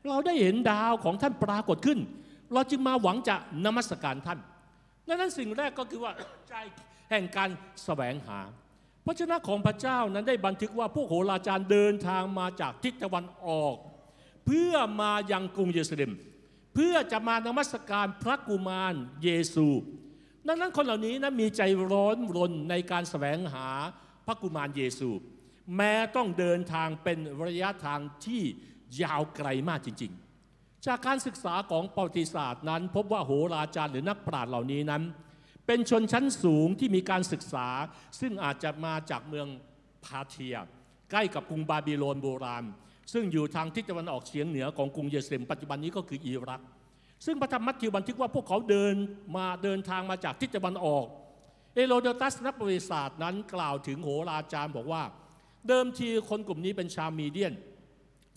เราได้เห็นดาวของท่านปรากฏขึ้น เราจึงมาหวังจะนมัสการท่านดังนั้นสิ่งแรกก็คือว่าใจแห่งการแสวงหาพระชนะของพระเจ้านั้นได้บันทึกว่าพวกโหราจารย์เดินทางมาจากทิศตะวันออก เพื่อมายังกรุงเยรูซาเล็ม เพื่อจะมานมัสการพระกุมารเยซูดังนั้นคนเหล่านี้นะมีใจร้อนรนในการแสวงหาพระกุมารเยซู แม้ต้องเดินทางเป็นระยะทางที่ยาวไกลมากจริง ๆ จากการศึกษาของประวัติศาสตร์นั้น พบว่าโหราจารย์หรือนักปราชญ์เหล่านี้นั้น เป็นชนชั้นสูงที่มีการศึกษา ซึ่งอาจจะมาจากเมืองพาเทีย ใกล้กับกรุงบาบิโลนโบราณ ซึ่งอยู่ทางทิศตะวันออกเฉียงเหนือของกรุงเยรูซาเล็มปัจจุบันนี้ก็คืออิรัก ซึ่งพระธรรมมัทธิวบันทึกว่าพวกเขาเดินมาเดินทางมาจากทิศตะวันออก เอโรโดตัสนักประวัติศาสตร์นั้นกล่าวถึงโหราจารย์บอกว่า เดิมทีคนกลุ่มนี้เป็นชาวมีเดียน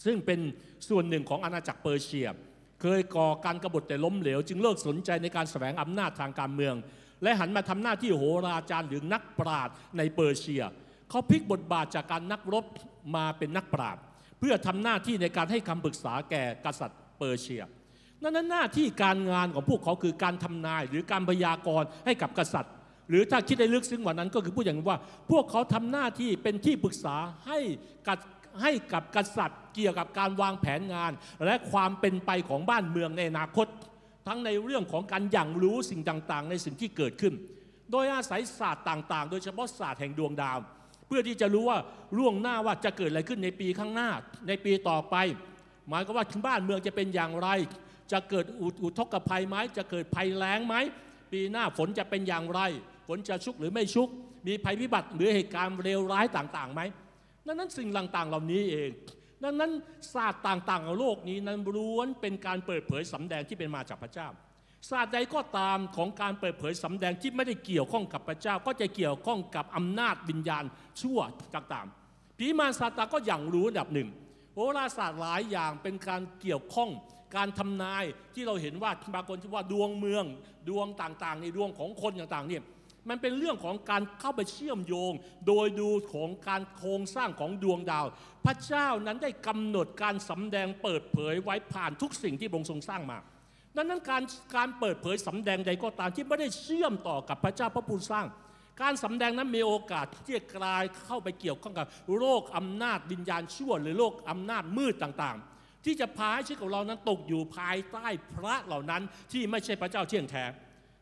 ซึ่งเป็นส่วนหนึ่งของอาณาจักรเปอร์เซีย เคยก่อการกบฏแต่ล้มเหลว จึงเลิกสนใจในการแสวงอำนาจทางการเมือง และหันมาทำหน้าที่โหราจารย์หรือนักปราชญ์ในเปอร์เซีย เขาพลิกบทบาทจากการนักรบมาเป็นนักปราชญ์ พื่อทำหน้าที่ในการให้คำปรึกษาแก่กษัตริย์เปอร์เซียนั้นหน้าที่การงานของพวกเขาคือการทำนายหรือการพยากรณ์ให้กับกษัตริย์ หรือถ้าคิดได้ลึกซึ้งกว่านั้นก็คือพูดอย่างว่า พวกเขาทำหน้าที่เป็นที่ปรึกษาให้กับให้กับกษัตริย์ เกี่ยวกับการวางแผนงาน และความเป็นไปของบ้านเมืองในอนาคต ทั้งในเรื่องของการอย่างรู้สิ่งต่างๆ ในสิ่งที่เกิดขึ้น โดยอาศัยศาสตร์ต่าง ๆ โดยเฉพาะศาสตร์แห่งดวงดาว พื่อที่จะรู้ว่าล่วงหน้าว่าจะเกิดอะไรขึ้นในปีข้างหน้า ในปีต่อไป หมายก็ว่าบ้านเมืองจะเป็นอย่างไร จะเกิดอุทกภัยไหมจะเกิดภัยแล้งไหมปีหน้าฝนจะเป็นอย่างไร ฝนจะชุกหรือไม่ชุก มีภัยพิบัติหรือเหตุการณ์เลวร้ายต่างๆไหมดังนั้นสิ่งต่างๆเหล่านี้เอง ดังนั้นศาสตร์ต่างๆของโลกนี้นั้นล้วนเป็นการเปิดเผยสำแดงที่เป็นมาจากพระเจ้า ศาสตร์ใดก็ตามของการเปิดเผยสำแดงที่ไม่ได้เกี่ยวข้องกับพระเจ้า ก็จะเกี่ยวข้องกับอำนาจวิญญาณชั่วต่างๆผีมารซาตานก็อย่างรู้อันดับหนึ่งโหราศาสตร์หลายอย่างเป็นการเกี่ยวข้องการทำนายที่เราเห็นว่าบางคนที่ว่าดวงเมืองดวงต่างๆในดวงของคนต่างๆเนี่ยมันเป็นเรื่องของการเข้าไปเชื่อมโยง โดยดูของการโครงสร้างของดวงดาว พระเจ้านั้นได้กำหนดการสำแดงเปิดเผยไว้ผ่านทุกสิ่งที่พระองค์ทรงสร้างมา ดังนั้นการการเปิดเผยสำแดงใดก็ตามที่ไม่ได้เชื่อมต่อกับพระเจ้าพระผู้สร้าง การสำแดงนั้นมีโอกาสที่จะกลายเข้าไปเกี่ยวข้องกับโรคอำนาจวิญญาณชั่ว หรือโรคอำนาจมืดต่างๆ ที่จะพาให้ชีวิตของเรานั้นตกอยู่ภายใต้พระเหล่านั้นที่ไม่ใช่พระเจ้าเที่ยงแท้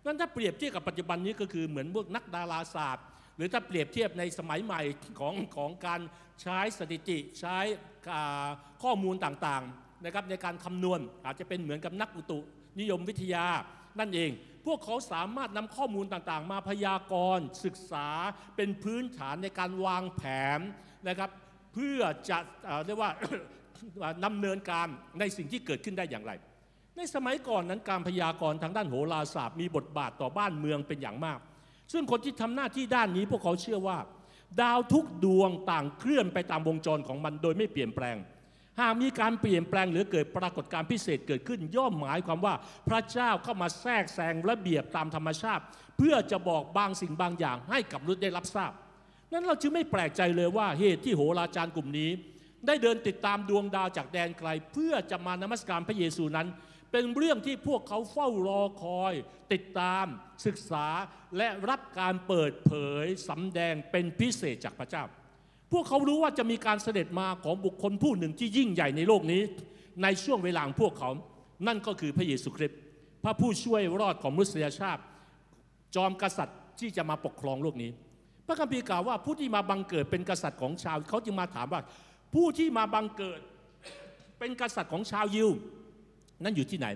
นั่นถ้าเปรียบเทียบกับปัจจุบันนี้ก็คือเหมือนพวกนักดาราศาสตร์ หรือถ้าเปรียบเทียบในสมัยใหม่ของของการใช้สถิติใช้ข้อมูลต่างๆนะครับในการคำนวณอาจจะเป็นเหมือนกับนักอุตุ นิยมวิทยานั่นเอง พวกเขาสามารถนำข้อมูลต่างๆ มาพยากรณ์ศึกษาเป็นพื้นฐานในการวางแผนนะครับ เพื่อจะเรียกว่าดำเนินการในสิ่งที่เกิดขึ้นได้อย่างไร ในสมัยก่อนนั้นการพยากรณ์ทางด้านโหราศาสตร์มีบทบาทต่อบ้านเมืองเป็นอย่างมาก ซึ่งคนที่ทำหน้าที่ด้านนี้พวกเขาเชื่อว่า ดาวทุกดวงต่างเคลื่อนไปตามวงจรของมันโดยไม่เปลี่ยนแปลง หากมีการเปลี่ยนแปลงหรือเกิดปรากฏการณ์พิเศษเกิดขึ้น ย่อมหมายความว่าพระเจ้าเข้ามาแทรกแซงระเบียบตามธรรมชาติ เพื่อจะบอกบางสิ่งบางอย่างให้กับมนุษย์ได้รับทราบ นั้นเราจึงไม่แปลกใจเลยว่าเหตุที่โหราจารย์กลุ่มนี้ ได้เดินติดตามดวงดาวจากแดนไกล เพื่อจะมานมัสการพระเยซูนั้น เป็นเรื่องที่พวกเขาเฝ้ารอคอย ติดตาม ศึกษาและรับการเปิดเผยสำแดงเป็นพิเศษจากพระเจ้า พวกเขารู้ว่าจะมีการเสด็จมาของบุคคลผู้หนึ่งที่ยิ่งใหญ่ในโลกนี้ ในช่วงเวลาของพวกเขา นั่นก็คือพระเยซูคริสต์พระผู้ช่วยรอดของมนุษยชาติ จอมกษัตริย์ที่จะมาปกครองโลกนี้ พระคัมภีร์กล่าวว่าผู้ที่มาบังเกิดเป็นกษัตริย์ของชาว เขาจึงมาถามว่า ผู้ที่มาบังเกิดเป็นกษัตริย์ของชาวยิว นั่นอยู่ที่ไหน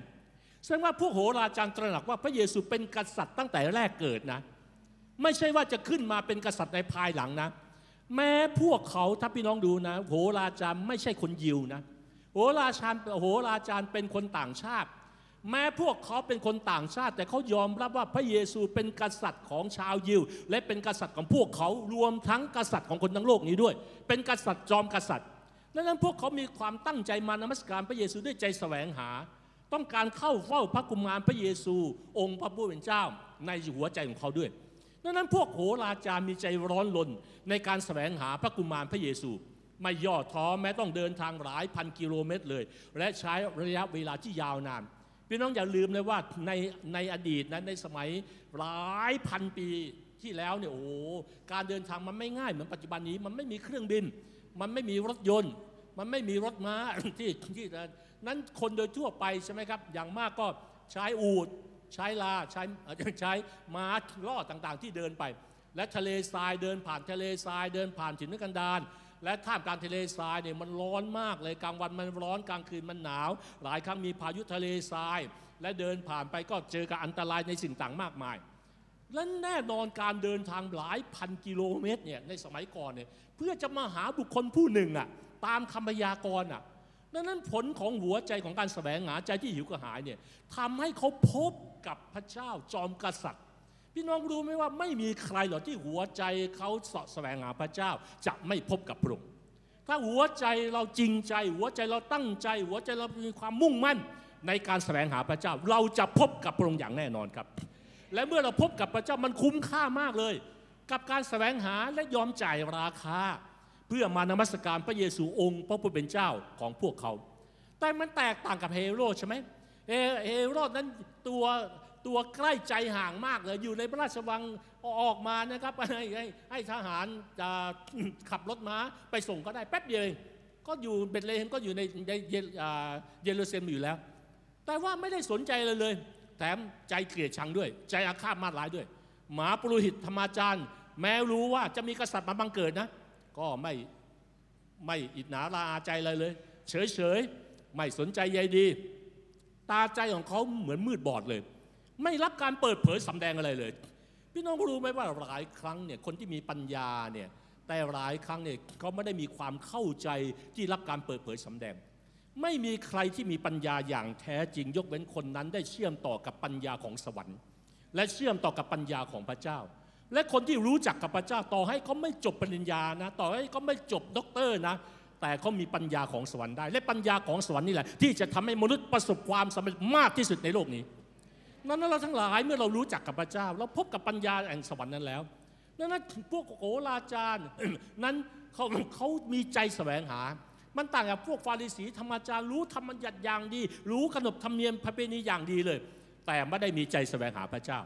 แสดงว่าพวกโหราจารย์ตระหนักว่าพระเยซูเป็นกษัตริย์ตั้งแต่แรกเกิดนะ ไม่ใช่ว่าจะขึ้นมาเป็นกษัตริย์ในภายหลังนะ แม้พวกเขาถ้าพี่น้องดูนะ โหราจารย์ไม่ใช่คนยิวนะโหราจารโหราจารย์เป็นคนต่างชาติ แม้พวกเขาเป็นคนต่างชาติ แต่เขายอมรับว่าพระเยซูเป็นกษัตริย์ของชาวยิว และเป็นกษัตริย์ของพวกเขารวมทั้งกษัตริย์ของคนทั้งโลกนี้ด้วย เป็นกษัตริย์จอมกษัตริย์ดังนั้นพวกเขามีความตั้งใจมานมัสการพระเยซูด้วยใจแสวงหา ต้องการเข้าเฝ้าพระกุมารพระเยซู องค์พระผู้เป็นเจ้าในหัวใจของเขาด้วย ดังนั้นพวกโหราจารมีใจร้อนรนในการแสวงหาพระกุมารพระเยซู ไม่ย่อท้อแม้ต้องเดินทางหลายพันกิโลเมตรเลย และใช้ระยะเวลาที่ยาวนานพี่น้องอย่าลืมเลยว่าในในอดีตนะในสมัยหลายพันปีที่แล้วเนี่ยโอ้การเดินทางมันไม่ง่ายเหมือนปัจจุบันนี้มันไม่มีเครื่องบิน มันไม่มีรถยนต์ มันไม่มีรถม้าที่ที่นั้นคนโดยทั่วไปใช่ไหมครับ อย่างมากก็ใช้อูฐ ใช้ลาใช้ใช้ม้าล่อต่างๆ ที่เดินไป และทะเลทรายเดินผ่านทะเลทรายเดินผ่านถิ่นกันดารและท่ามกลางทะเลทรายเนี่ยมันร้อนมากเลยกลางวันมันร้อนกลางคืนมันหนาว หลายครั้งมีพายุทะเลทราย และเดินผ่านไปก็เจอกับอันตรายในสิ่งต่างมากมาย และแน่นอนการเดินทางหลายพันกิโลเมตรเนี่ยในสมัยก่อนเนี่ยเพื่อจะมาหาบุคคลผู้หนึ่งอะตามคำพยากรณ์อะดังนั้นผลของหัวใจของการแสวงหาใจที่หิวกระหายเนี่ยทำให้เขาพบ กับพระเจ้าจอมกษัตริย์ พี่น้องรู้ไหมว่าไม่มีใครหรอกที่หัวใจเขาเสาะแสวงหาพระเจ้าจะไม่พบกับพระองค์ถ้าหัวใจเราจริงใจ หัวใจเราตั้งใจ หัวใจเรามีความมุ่งมั่นในการแสวงหาพระเจ้า เราจะพบกับพระองค์อย่างแน่นอนครับ และเมื่อเราพบกับพระเจ้ามันคุ้มค่ามากเลย กับการแสวงหาและยอมจ่ายราคา เพื่อมานมัสการพระเยซูองค์พระผู้เป็นเจ้าของพวกเขา แต่มันแตกต่างกับเฮโรดใช่ไหม เฮเฮโรดนั้นตัวตัวใกล้ใจห่างมากเลยอยู่ในพระราชวังออกมานะครับให้ให้ให้ทหารจะขับรถม้าไปส่งก็ได้แป๊บเดียวเองก็อยู่เบตเลเฮมก็อยู่ในในเยอ่าเยรูซาเล็มอยู่แล้ว แต่ว่าไม่ได้สนใจเลยเลย แถมใจเกลียดชังด้วย ใจอาฆาตมาดร้ายด้วย หมาปุโรหิตธรรมาจารย์ แม้รู้ว่าจะมีกษัตริย์มาบังเกิดนะ ก็ไม่ไม่อิจนาลาอาใจอะไรเลย เฉยเฉยไม่สนใจใยดี ตาใจของเขาเหมือนมืดบอดเลย ไม่รับการเปิดเผยสำแดงอะไรเลย พี่น้องรู้ไหมว่าหลายครั้งเนี่ยคนที่มีปัญญาเนี่ยแต่หลายครั้งเนี่ยเขาไม่ได้มีความเข้าใจที่รับการเปิดเผยสำแดง ไม่มีใครที่มีปัญญาอย่างแท้จริง ยกเว้นคนนั้นได้เชื่อมต่อกับปัญญาของสวรรค์ และเชื่อมต่อกับปัญญาของพระเจ้า และคนที่รู้จักกับพระเจ้าต่อให้เขาไม่จบปริญญานะ ต่อให้เขาไม่จบด็อกเตอร์นะ แต่เขามีปัญญาของสวรรค์ได้ และปัญญาของสวรรค์นี่แหละ ที่จะทำให้มนุษย์ประสบความสำเร็จมากที่สุดในโลกนี้ นั้นเราทั้งหลายเมื่อเรารู้จักกับพระเจ้า เราพบกับปัญญาแห่งสวรรค์นั้นแล้วนั้นพวกโหราจารย์นั้นเขาเขามีใจแสวงหา มันต่างกับพวกฟาริสีธรรมจารย์รู้ธรรมบัญญัติอย่างดี รู้ขนบธรรมเนียมประเพณีอย่างดีเลย แต่ไม่ได้มีใจแสวงหาพระเจ้า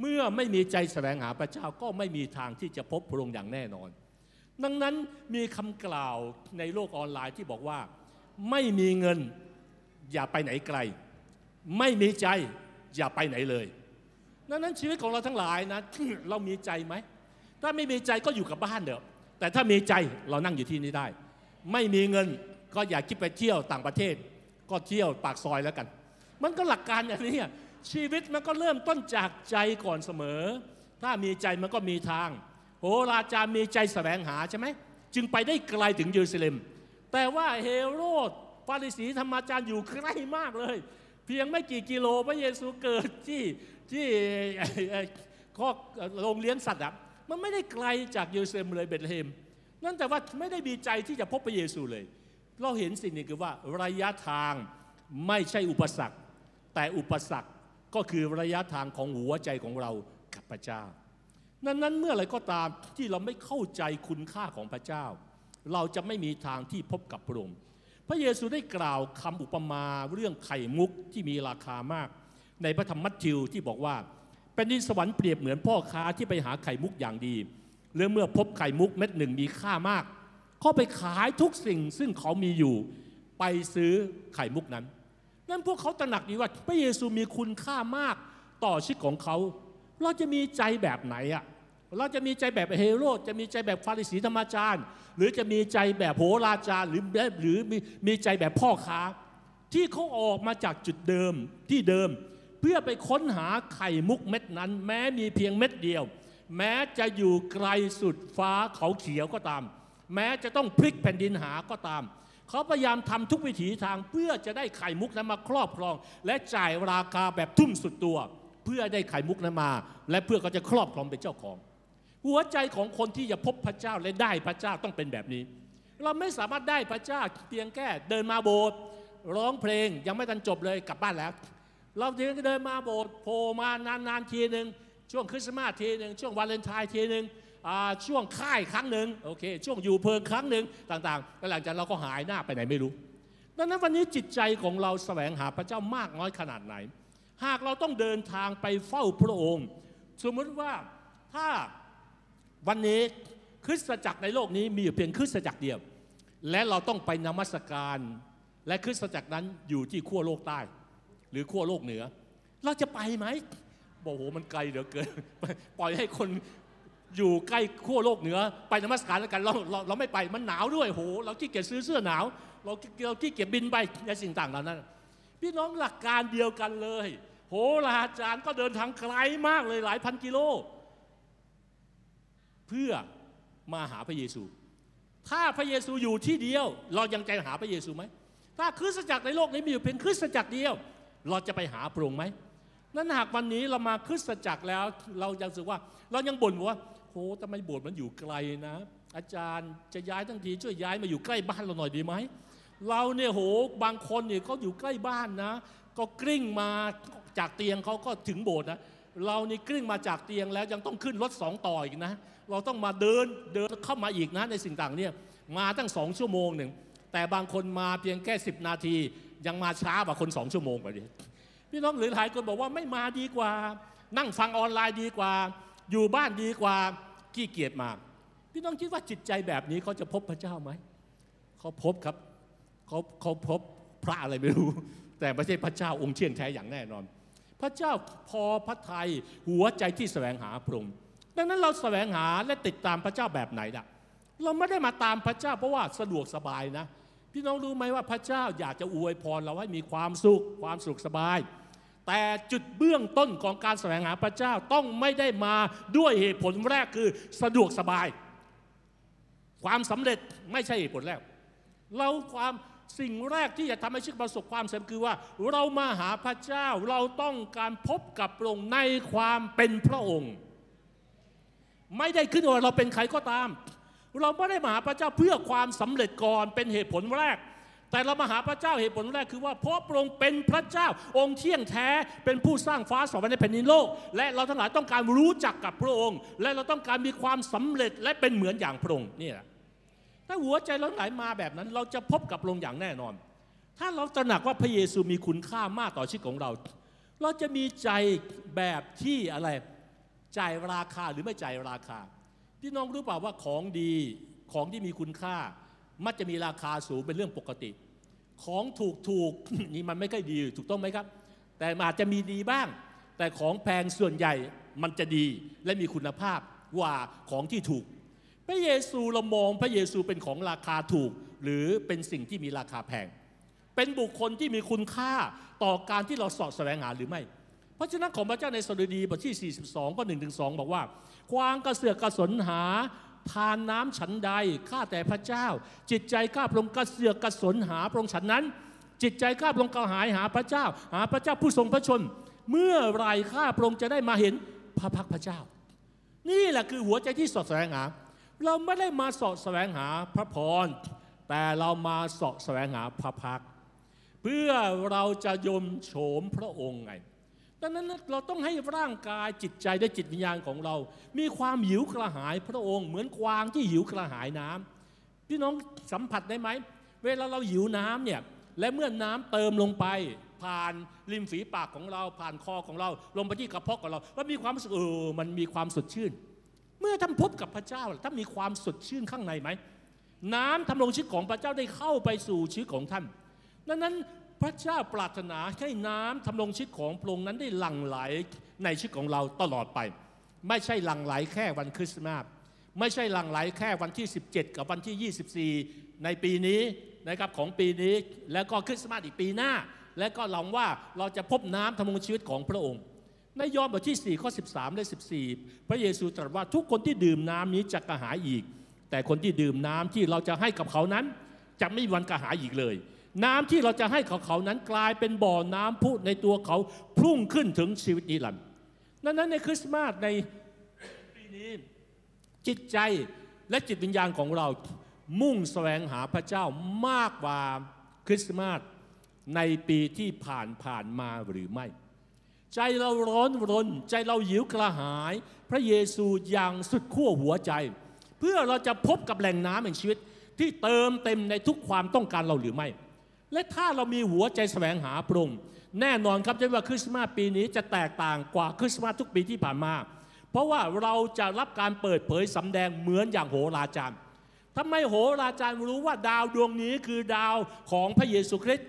เมื่อไม่มีใจแสวงหาพระเจ้าก็ไม่มีทางที่จะพบพระองค์อย่างแน่นอน ดังนั้นมีคำกล่าวในโลกออนไลน์ที่บอกว่า ไม่มีเงินอย่าไปไหนไกล ไม่มีใจอย่าไปไหนเลยดังนั้นชีวิตของเราทั้งหลายนะเรามีใจไหมถ้าไม่มีใจก็อยู่กับบ้านเถอะแต่ถ้ามีใจเรานั่งอยู่ที่นี่ได้ ไม่มีเงินก็อย่าคิดไปเที่ยวต่างประเทศ ก็เที่ยวปากซอยแล้วกัน มันก็หลักการอย่างนี้ชีวิตมันก็เริ่มต้นจากใจก่อนเสมอ ถ้ามีใจมันก็มีทาง โหราจามีใจแสวงหาใช่ไหมจึงไปได้ไกลถึงเยรูซาเล็ม แต่ว่าเฮโรดฟาริสีธรรมาจารย์อยู่ใกล้มากเลย เพียงไม่กี่กิโลพระเยซูเกิดที่ที่ข้อโรงเลี้ยงสัตว์อะมันไม่ได้ไกลจากเยรูซาเล็มเลยเบธเลเฮมนั่นแต่ว่าไม่ได้มีใจที่จะพบพระเยซูเลย เราเห็นสิ่งนี้คือว่าระยะทางไม่ใช่อุปสรรค แต่อุปสรรคก็คือระยะทางของหัวใจของเรากับพระเจ้า นั้นนั้นเมื่อไรก็ตามที่เราไม่เข้าใจคุณค่าของพระเจ้า เราจะไม่มีทางที่พบกับพระองค์พระเยซูได้กล่าวคำอุปมาเรื่องไข่มุกที่มีราคามาก ในพระธรรมมัทธิวที่บอกว่า เป็นดินสวรรค์เปรียบเหมือนพ่อค้าที่ไปหาไข่มุกอย่างดีหรือเมื่อพบไข่มุกเม็ดหนึ่งมีค่ามากเขาไปขายทุกสิ่งซึ่งเขามีอยู่ไปซื้อไข่มุกนั้น นั่นพวกเขาตระหนักดีว่าพระเยซูมีคุณค่ามากต่อชีวิตของเขา เราจะมีใจแบบไหนอะเราจะมีใจแบบเฮโรดจะมีใจแบบฟาริสีธรรมจารย์ หรือจะมีใจแบบโหราจารย์หรือหรือมีมีใจแบบพ่อค้า ที่เขาออกมาจากจุดเดิมที่เดิม เพื่อไปค้นหาไข่มุกเม็ดนั้น แม้มีเพียงเม็ดเดียว แม้จะอยู่ไกลสุดฟ้าเขาเขียวก็ตาม แม้จะต้องพลิกแผ่นดินหาก็ตามเขาพยายามทำทุกวิถีทางเพื่อจะได้ไข่มุกนั้นมาครอบครอง และจ่ายราคาแบบทุ่มสุดตัว เพื่อได้ไข่มุกนั้นมา และเพื่อเขาจะครอบครองเป็นเจ้าของ หัวใจของคนที่จะพบพระเจ้าและได้พระเจ้าต้องเป็นแบบนี้ เราไม่สามารถได้พระเจ้าเพียงแค่เดินมาโบสถ์ร้องเพลงยังไม่ทันจบเลยกลับบ้านแล้ว เราเดินเดินมาโบสถ์โผล่มานานๆทีหนึ่งช่วงคริสต์มาสทีหนึ่งช่วงวาเลนไทน์ทีหนึ่งช่วงค่ายครั้งหนึ่งโอเค ช่วงอยู่เพลิงครั้งหนึ่งต่างๆแล้วหลังจากเราก็หายหน้าไปไหนไม่รู้ดังนั้นวันนี้จิตใจของเราแสวงหาพระเจ้ามากน้อยขนาดไหน หากเราต้องเดินทางไปเฝ้าพระองค์ สมมติว่าถ้าวันนี้คริสตจักรในโลกนี้มีอยู่เพียงคริสตจักรเดียว และเราต้องไปนมัสการ และคริสตจักรนั้นอยู่ที่ขั้วโลกใต้ หรือขั้วโลกเหนือ เราจะไปไหมบอกโหมันไกลเหลือเกิน ปล่อยให้คนอยู่ใกล้ขั้วโลกเหนือ ไปนมัสการแล้วกันเราเราเราไม่ไปมันหนาวด้วยโหเราขี้เกียจซื้อเสื้อหนาว เราเราขี้เกียจบินไปในสิ่งต่างเหล่านั้น พี่น้องหลักการเดียวกันเลย โหราจารย์ก็เดินทางไกลมากเลยหลายพันกิโล เพื่อมาหาพระเยซู ถ้าพระเยซูอยู่ที่เดียว เรายังใจหาพระเยซูไหม ถ้าคริสตจักรในโลกนี้มีอยู่เพียงคริสตจักรเดียว เราจะไปหาพระองค์ไหม นั้นหากวันนี้เรามาคริสตจักรแล้ว เรายังรู้สึกว่า เรายังบ่นว่าโหทำไมโบสถ์มันอยู่ไกลนะ อาจารย์จะย้ายทั้งทีช่วยย้ายมาอยู่ใกล้บ้านเราหน่อยดีไหมเราเนี่ยโหบางคนเนี่ยเขาอยู่ใกล้บ้านนะ ก็กลิ้งมาจากเตียงเขาก็ถึงโบสถ์นะเรานี่กลิ้งมาจากเตียงแล้วยังต้องขึ้นรถสองต่ออีกนะ เราต้องมาเดินเดินเข้ามาอีกนะในสิ่งต่างเนี่ยมาตั้งสองชั่วโมงหนึ่งแต่บางคนมาเพียงแค่สิบนาที ยังมาช้ากว่าคนสองชั่วโมงกว่านี้พี่น้องหรือหลายคนบอกว่าไม่มาดีกว่า นั่งฟังออนไลน์ดีกว่า อยู่บ้านดีกว่าขี้เกียจมาพี่น้องคิดว่าจิตใจแบบนี้เขาจะพบพระเจ้าไหมเขาพบครับเขาเขาพบพระอะไรไม่รู้ แต่ไม่ใช่พระเจ้าองค์เชี่ยนแท้อย่างแน่นอน พระเจ้าพอพระทัยหัวใจที่แสวงหาพระองค์ดังนั้นเราแสวงหาและติดตามพระเจ้าแบบไหนล่ะ เราไม่ได้มาตามพระเจ้าเพราะว่าสะดวกสบายนะ พี่น้องรู้ไหมว่าพระเจ้าอยากจะอวยพรเราให้มีความสุขความสุขสบาย แต่จุดเบื้องต้นของการแสวงหาพระเจ้าต้องไม่ได้มาด้วยเหตุผลแรกคือสะดวกสบาย ความสำเร็จไม่ใช่เหตุผลแรกเราความ สิ่งแรกที่จะทำให้ชีวิตประสบความสำเร็จคือว่า เรามาหาพระเจ้าเราต้องการพบกับพระองค์ในความเป็นพระองค์ ไม่ได้ขึ้นว่าเราเป็นใครก็ตาม เราไม่ได้มาหาพระเจ้าเพื่อความสำเร็จก่อนเป็นเหตุผลแรก แต่เรามาหาพระเจ้าเหตุผลแรกคือว่าเพราะพระองค์เป็นพระเจ้าองค์เที่ยงแท้เป็นผู้สร้างฟ้าสวรรค์ในแผ่นดินโลก และเราทั้งหลายต้องการรู้จักกับพระองค์ และเราต้องการมีความสำเร็จและเป็นเหมือนอย่างพระองค์นี่แหละ ถ้าหัวใจเราไหลมาแบบนั้น เราจะพบกับพระองอย่างแน่นอน ถ้าเราตระหนักว่าพระเยซูมีคุณค่ามากต่อชีวิตของเรา เราจะมีใจแบบที่อะไรจ่ายราคาหรือไม่จ่ายราคา พี่น้องรู้เปล่าว่าของดีของที่มีคุณค่า มักจะมีราคาสูงเป็นเรื่องปกติ ของถูกถูกนี่มันไม่ค่อยดีถูกต้องไหมครับ แต่อาจจะมีดีบ้าง แต่ของแพงส่วนใหญ่มันจะดีและมีคุณภาพกว่าของที่ถูก พระเยซูเรามองพระเยซูเป็นของราคาถูก หรือเป็นสิ่งที่มีราคาแพง เป็นบุคคลที่มีคุณค่าต่อการที่เราสอดแสวงหาหรือไม่พพราะเจ้าของพระเจ้าในสดุดีบทที่ 42ข้อ1ถึง2บอกว่า ควางกระเสือกกระสนหาทานน้ำฉันใดข้าแต่พระเจ้า จิตใจข้าพระองค์กระเสือกกระสนหาพระองค์ฉันนั้น จิตใจข้าพระองค์กระหายหาพระเจ้า หาพระเจ้าผู้ทรงพระชน เมื่อไรข้าพระองค์จะได้มาเห็นพระพักพระเจ้า นี่แหละคือหัวใจที่สาะแสวงหา เราไม่ได้มาสาะแสวงหาพระพร แต่เรามาสาะแสวงหาพระพัก เพื่อเราจะยมโฉมพระองค์ไงดังนั้นเราต้องให้ร่างกายจิตใจและจิตวิญญาณของเรา มีความหิวกระหายพระองค์ เหมือนกวางที่หิวกระหายน้ำพี่น้องสัมผัสได้ไหม เวลาเราหิวน้ำเนี่ยและเมื่อน้ำเติมลงไป ผ่านริมฝีปากของเราผ่านคอของเรา ลงไปที่กระเพาะของเรา แล้วมีความรู้สึกเออมันมีความสดชื่น เมื่อท่านพบกับพระเจ้าท่านมีความสดชื่นข้างในไหมน้ำทำลงชีวิตของพระเจ้าได้เข้าไปสู่ชีวิตของท่านดังนั้นพระเจ้าปรารถนาให้น้ำทำลงชีวิตของพระองค์นั้นได้หลั่งไหลในชีวิตของเราตลอดไป ไม่ใช่หลั่งไหลแค่วันคริสต์มาสไม่ใช่หลั่งไหลแค่วันที่ 17 กับวันที่ 24 ในปีนี้นะครับของปีนี้แล้วก็คริสต์มาสอีกปีหน้า และก็หลังว่าเราจะพบน้ำทำลงชีวิตของพระองค์ ในยอห์นบทที่ 4 ข้อ 13 และ 14 พระเยซูตรัสว่าทุกคนที่ดื่มน้ำนี้จะกระหายอีก แต่คนที่ดื่มน้ำที่เราจะให้กับเขานั้น จะไม่มีวันกระหายอีกเลย น้ำที่เราจะให้เขาเขานั้นกลายเป็นบ่อน้ำพุในตัวเขาพุ่งขึ้นถึงชีวิตนิรันดร์ดังนั้นในคริสต์มาสในปีนี้จิตใจและจิตวิญญาณของเรามุ่งแสวงหาพระเจ้ามากกว่าคริสต์มาสในปีที่ผ่านผ่านมาหรือไม่ ใจเราร้อนรน ใจเราหิวกระหาย พระเยซูอย่างสุดขั้วหัวใจ เพื่อเราจะพบกับแหล่งน้ำแห่งชีวิต ที่เติมเต็มในทุกความต้องการเราหรือไม่ และถ้าเรามีหัวใจแสวงหาพระองค์แน่นอนครับจะว่าคริสต์มาสปีนี้จะแตกต่างกว่าคริสต์มาสทุกปีที่ผ่านมา เพราะว่าเราจะรับการเปิดเผยสำแดงเหมือนอย่างโหราจารย์ทำไมโหราจารย์รู้ว่าดาวดวงนี้คือดาวของพระเยซูคริสต์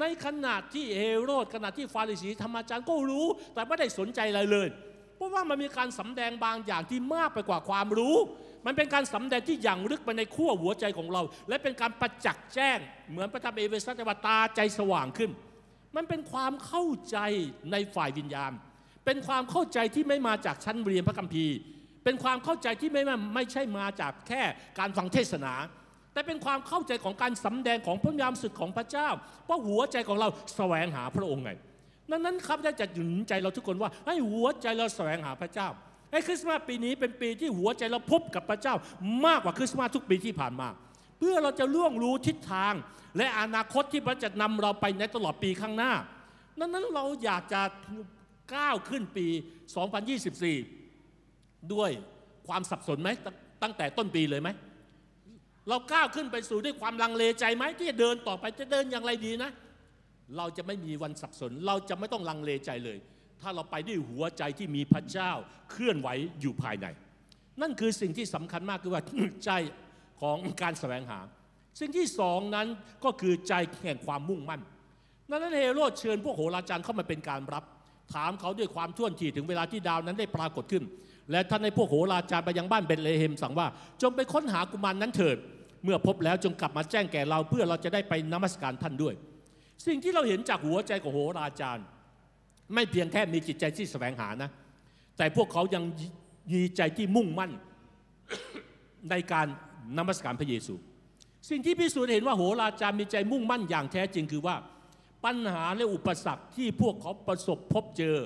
ในขณะที่เฮโรดขณะที่ฟาริสีธรรมจารย์ก็รู้ แต่ไม่ได้สนใจอะไรเลย เพราะว่ามันมีการสำแดงบางอย่างที่มากไปกว่าความรู้ มันเป็นการสำแดงที่อย่างลึกไปในขั้วหัวใจของเรา และเป็นการประจักษ์แจ้ง เหมือนพระธรรมเอเวซัสว่าตาใจสว่างขึ้น มันเป็นความเข้าใจในฝ่ายวิญญาณ เป็นความเข้าใจที่ไม่มาจากชั้นเรียนพระคัมภีร์ เป็นความเข้าใจที่ไม่มาไม่ใช่มาจากแค่การฟังเทศนา แต่เป็นความเข้าใจของการสำแดงของพระยามสุดของพระเจ้าเพราะหัวใจของเราแสวงหาพระองค์ไงดังนั้นครับได้จะหนุนใจเราทุกคนว่าให้หัวใจเราแสวงหาพระเจ้าไอ้คริสต์มาสปีนี้เป็นปีที่หัวใจเราพบกับพระเจ้า มากกว่าคริสต์มาสทุกปีที่ผ่านมา เพื่อเราจะล่วงรู้ทิศทาง และอนาคตที่พระจะนำเราไปในตลอดปีข้างหน้าดังนั้นเราอยากจะก้าวขึ้นปี 2024 ด้วยความสับสนไหมตั้งแต่ต้นปีเลยไหม เราก้าวขึ้นไปสู่ด้วยความลังเลใจไหมที่จะเดินต่อไปจะเดินอย่างไรดีนะ เราจะไม่มีวันสับสน เราจะไม่ต้องลังเลใจเลย ถ้าเราไปด้วยหัวใจที่มีพระเจ้าเคลื่อนไหวอยู่ภายใน นั่นคือสิ่งที่สำคัญมากคือว่าใจของการแสวงหา สิ่งที่สองนั้นก็คือใจแห่งความมุ่งมั่นนั้นเฮโรดเชิญพวกโหราจารย์เข้ามาเป็นการรับ ถามเขาด้วยความท่วนทีถึงเวลาที่ดาวนั้นได้ปรากฏขึ้น และท่านในพวกโหราจารย์ไปยังบ้านเบธเลเฮมสั่งว่า จงไปค้นหากุมารนนั้นเถิด เมื่อพบแล้วจงกลับมาแจ้งแก่เราเพื่อเราจะได้ไปนมัสการท่านด้วย สิ่งที่เราเห็นจากหัวใจของโหราจารย์ ไม่เพียงแค่มีจิตใจที่แสวงหานะ แต่พวกเขายังมีใจที่มุ่งมั่นในการนมัสการพระเยซู สิ่งที่พิสูจน์เห็นว่าโหราจารย์มีใจมุ่งมั่นอย่างแท้จริงคือว่าปัญหาและอุปสรรคที่พวกเขาประสบพบเจอ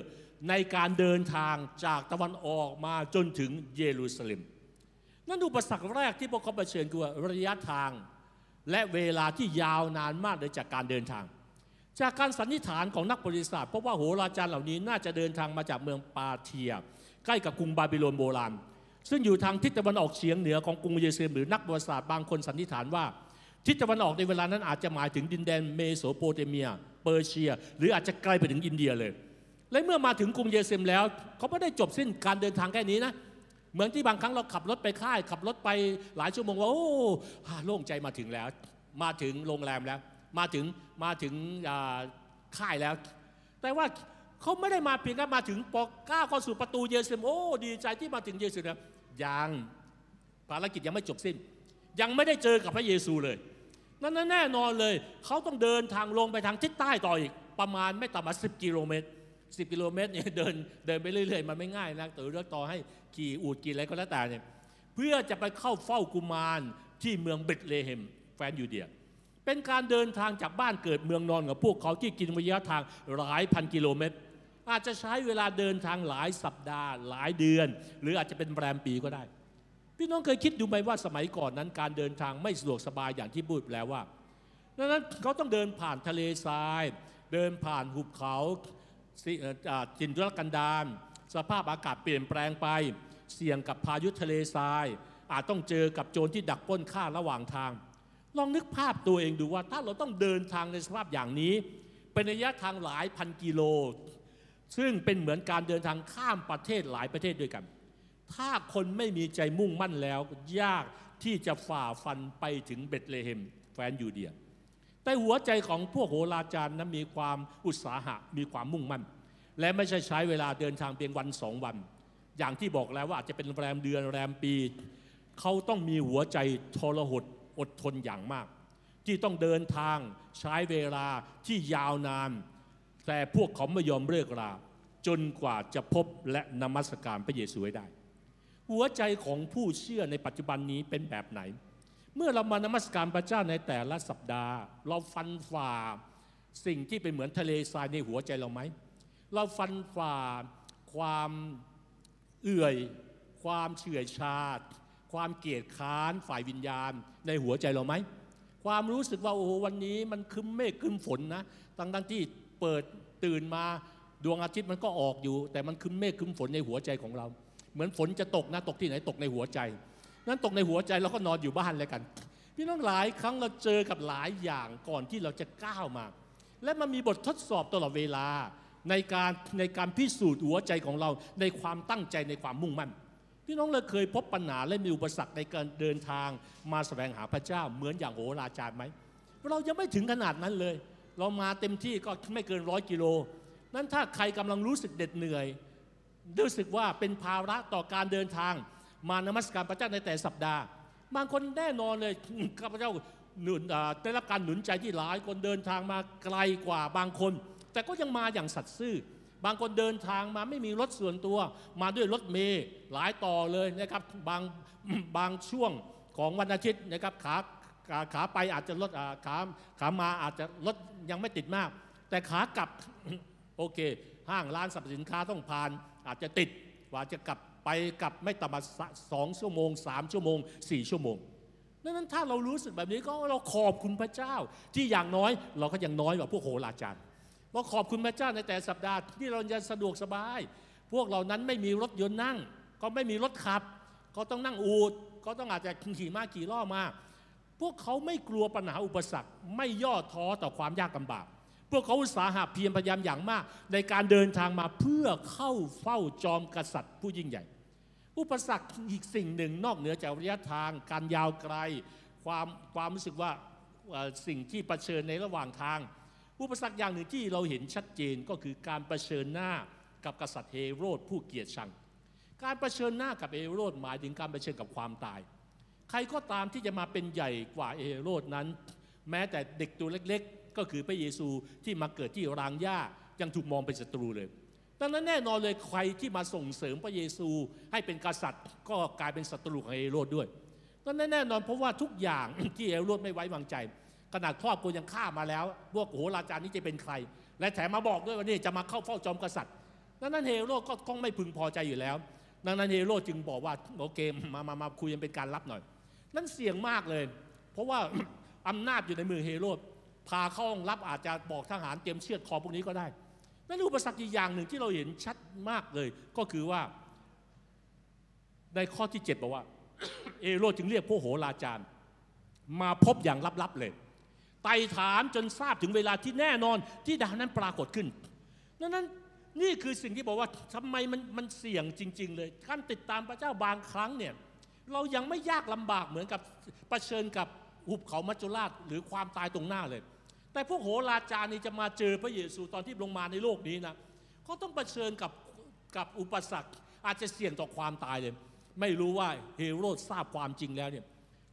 ในการเดินทางจากตะวันออกมาจนถึงเยรูซาเล็ม นั่นอุปสรรคแรกที่พวกเขาเผชิญคือว่าระยะทาง และเวลาที่ยาวนานมากเลยจากการเดินทาง จากการสันนิษฐานของนักบริษัทเพราะว่าโหราจารย์เหล่านี้น่าจะเดินทางมาจากเมืองปาร์เธีย ใกล้กับกรุงบาบิโลนโบราณซึ่งอยู่ทางทิศตะวันออกเฉียงเหนือของกรุงเยรูซาเล็มหรือนักบริษัทบางคนสันนิษฐานว่า ทิศตะวันออกในเวลานั้นอาจจะหมายถึงดินแดนเมโสโปเตเมีย เปอร์เซีย หรืออาจจะไกลไปถึงอินเดียเลย และเมื่อมาถึงกรุงเยรูซาเล็มแล้ว เขาไม่ได้จบสิ้นการเดินทางแค่นี้นะเเหมือนที่บางครั้งเราขับรถไปค่าย ขับรถไปหลายชั่วโมงว่าโอ้โล่งใจมาถึงแล้ว มาถึงโรงแรมแล้ว มาถึงมาถึงค่ายแล้ว แต่ว่าเขาไม่ได้มาเพียงแค่มาถึงปอก้าวเข้าสู่ประตูเยรูซาเล็มโอ้ดีใจที่มาถึงเยรูซาเล็มยังภารกิจยังไม่จบสิ้น ยังไม่ได้เจอกับพระเยซูเลยนั่นแน่นอนเลย เขาต้องเดินทางลงไปทางทิศใต้ต่ออีกประมาณไม่ต่ำกว่าสิกิโลเมตร 10กิโลเมตรเนี่ยเดินเดินไปเรื่อยๆ มันไม่ง่ายนะแต่เลือกต่อให้ขี่อูดกี่อะไรก็แล้วแต่เนี่ยเพื่อจะไปเข้าเฝ้ากุมารที่เมืองเบธเลเฮมแฟนยูเดีย เป็นการเดินทางจากบ้านเกิดเมืองนอนของพวกเขาที่กินระยะทางหลายพันกิโลเมตร อาจจะใช้เวลาเดินทางหลายสัปดาห์ หลายเดือน หรืออาจจะเป็นแรมปีก็ได้ พี่น้องเคยคิดดูไหมว่าสมัยก่อนนั้น การเดินทางไม่สะดวกสบายอย่างที่พูดแล้วว่าดังนั้นเขาต้องเดินผ่านทะเลทราย เดินผ่านหุบเขา จินทุรกันดารสภาพอากาศเปลี่ยนแปลงไป เสี่ยงกับพายุทะเลทราย อาจต้องเจอกับโจรที่ดักปล้นฆ่าระหว่างทาง ลองนึกภาพตัวเองดูว่าถ้าเราต้องเดินทางในสภาพอย่างนี้ เป็นระยะทางหลายพันกิโล ซึ่งเป็นเหมือนการเดินทางข้ามประเทศหลายประเทศด้วยกัน ถ้าคนไม่มีใจมุ่งมั่นแล้ว ยากที่จะฝ่าฟันไปถึงเบธเลเฮมแฟนยูเดีย แต่หัวใจของพวกโหราจารย์นั้นมีความอุตสาหะมีความมุ่งมั่น และไม่ใช่ใช้เวลาเดินทางเพียงวันสองวัน อย่างที่บอกแล้วว่าอาจจะเป็นแรมเดือนแรมปี เขาต้องมีหัวใจทรหดอดทนอย่างมาก ที่ต้องเดินทางใช้เวลาที่ยาวนาน แต่พวกเขาไม่ยอมเลิกราจนกว่าจะพบและนมัสการพระเยซูให้ได้ หัวใจของผู้เชื่อในปัจจุบันนี้เป็นแบบไหน เมื่อเรามานมัสการพระเจ้าในแต่ละสัปดาห์ เราฟันฝ่าสิ่งที่เป็นเหมือนทะเลทรายในหัวใจเราไหม เราฟันฝ่าความเอื่อย ความเฉื่อยชาความเกลียดค้านฝ่ายวิญญาณในหัวใจเราไหม ความรู้สึกว่าโอ้โหวันนี้มันคึ้มเมฆคึ้มฝนนะทั้งทั้งที่เปิดตื่นมาดวงอาทิตย์มันก็ออกอยู่ แต่มันคึ้มเมฆคึ้มฝนในหัวใจของเรา เหมือนฝนจะตกนะตกที่ไหนตกในหัวใจ นั้นตกในหัวใจเราก็นอนอยู่บ้านเลยกัน พี่น้องหลายครั้งเราเจอกับหลายอย่างก่อนที่เราจะก้าวมา และมันมีบททดสอบตลอดเวลาในการในการพิสูจน์หัวใจของเราในความตั้งใจในความมุ่งมั่น พี่น้องเราเคยพบปัญหาและมีอุปสรรคในการเดินทางมาแสวงหาพระเจ้าเหมือนอย่างโหราจารย์ไหมเรายังไม่ถึงขนาดนั้นเลย เรามาเต็มที่ก็ไม่เกินร้อยกิโล นั้นถ้าใครกำลังรู้สึกเด็ดเหนื่อย รู้สึกว่าเป็นภาระต่อการเดินทาง มานมัสการพระเจ้าในแต่สัปดาห์บางคนแน่นอนเลยข้าพเจ้าหนุนได้รับการหนุนใจที่หลายคนเดินทางมาไกลกว่าบางคน แต่ก็ยังมาอย่างสัตย์ซื่อบางคนเดินทางมาไม่มีรถส่วนตัว มาด้วยรถเมล์หลายต่อเลยนะครับบางบางช่วงของวันอาทิตย์นะครับขาขาขาไปอาจจะรถขาขามาอาจจะรถยังไม่ติดมาก แต่ขากลับโอเค ห้างร้านสรรพสินค้าต้องผ่าน อาจจะติดกว่าจะกลับ ไปกับไม่ต่ำกว่าสองชั่วโมงสามชั่วโมงสี่ชั่วโมงดังนั้นถ้าเรารู้สึกแบบนี้ก็เราขอบคุณพระเจ้า ที่อย่างน้อยเราก็ยังน้อยกว่าพวกโหราจารย์เราขอบคุณพระเจ้าในแต่สัปดาห์ที่เราจะสะดวกสบาย พวกเรานั้นไม่มีรถยนต์นั่ง ก็ไม่มีรถขับ ก็ต้องนั่งอูดก็ต้องอาจจะขี่ม้าขี่ล้อมา พวกเขาไม่กลัวปัญหาอุปสรรค ไม่ย่อท้อต่อความยากลำบาก พวกเขาอุตสาหะเพียรพยายามอย่างมาก ในการเดินทางมาเพื่อเข้าเฝ้าจอมกษัตริย์ผู้ยิ่งใหญ่ อุปสรรคอีกสิ่งหนึ่งนอกเหนือจากระยะทาง การยาวไกล ความความรู้สึกว่าสิ่งที่ประเชิญในระหว่างทาง อุปสรรคอย่างหนึ่งที่เราเห็นชัดเจนก็คือการประเชิญหน้ากับกษัตริย์เฮโรดผู้เกียดชัง การประเชิญหน้ากับเฮโรดหมายถึงการรเผชิญกับความตาย ใครก็ตามที่จะมาเป็นใหญ่กว่าเฮโรดนั้น แม้แต่เด็กตัวเล็ก ก็คือพระเยซูที่มาเกิดที่รางหญ้ายังถูกมองเป็นศัตรูเลย ดังนั้นแน่นอนเลยใครที่มาส่งเสริมพระเยซูให้เป็นกษัตริย์ ก็กลายเป็นศัตรูของเฮโรดด้วยดังนั้นแน่นอนเพราะว่าทุกอย่างที่เฮโรดไม่ไว้วางใจ ขนาดครอบครัวยังฆ่ามาแล้วพวกโหราจารย์นี้จะเป็นใคร และแถมมาบอกด้วยว่านี่จะมาเข้าเฝ้าจอมกษัตริย์ดังนั้นเฮโรดก็คงไม่พึงพอใจอยู่แล้ว ดังนั้นเฮโรดจึงบอกว่าโอเคมามามาคุยกันเป็นการลับหน่อย นั่นเสี่ยงมากเลย เพราะว่าอำนาจอยู่ในมือเฮโรด พาเข้าห้องลับอาจจะบอกทหารเตรียมเชือดคอพวกนี้ก็ได้นั่นอุปสรรคอีกอย่างหนึ่งที่เราเห็นชัดมากเลย ก็คือว่า ในข้อที่ 7 บอกว่า เอโรจึงเรียกพวกโหราจารย์ มาพบอย่างลับๆเลยไต่ถามจนทราบถึงเวลาที่แน่นอนที่ดาวนั้นปรากฏขึ้นดังนั้นนี่คือสิ่งที่บอกว่าทำไมมันมันเสี่ยงจริง ๆ เลยการติดตามพระเจ้าบางครั้งเนี่ยเรายังไม่ยากลำบากเหมือนกับเผชิญกับหุบเขามัจจุราชหรือความตายตรงหน้าเลย แต่พวกโหราจารย์นี่จะมาเจอพระเยซูตอนที่ลงมาในโลกนี้นะเขาต้องเผชิญกับกับอุปสรรคอาจจะเสี่ยงต่อความตายเลย ไม่รู้ว่าเฮโรดทราบความจริงแล้วเนี่ย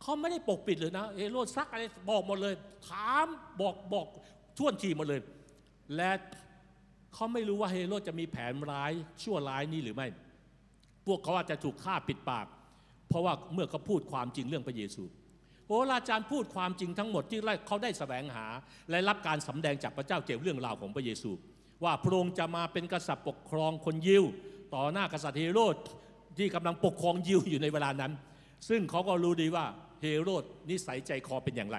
เขาไม่ได้ปกปิดเลยนะเฮโรดซักอะไรบอกหมดเลย ถามบอกบอกท่วนทีหมดเลย และเขาไม่รู้ว่าเฮโรดจะมีแผนร้ายชั่วร้ายนี้หรือไม่ พวกเขาอาจจะถูกฆ่าปิดปาก เพราะว่าเมื่อเขาพูดความจริงเรื่องพระเยซู โหราจารย์พูดความจริงทั้งหมดที่เขาได้แสวงหา และรับการสำแดงจากพระเจ้าเกี่ยวเรื่องราวของพระเยซู ว่าพระองค์จะมาเป็นกษัตริย์ปกครองคนยิว ต่อหน้ากษัตริย์เฮโรดที่กำลังปกครองยิวอยู่ในเวลานั้น ซึ่งเขาก็รู้ดีว่าเฮโรดนิสัยใจคอเป็นอย่างไร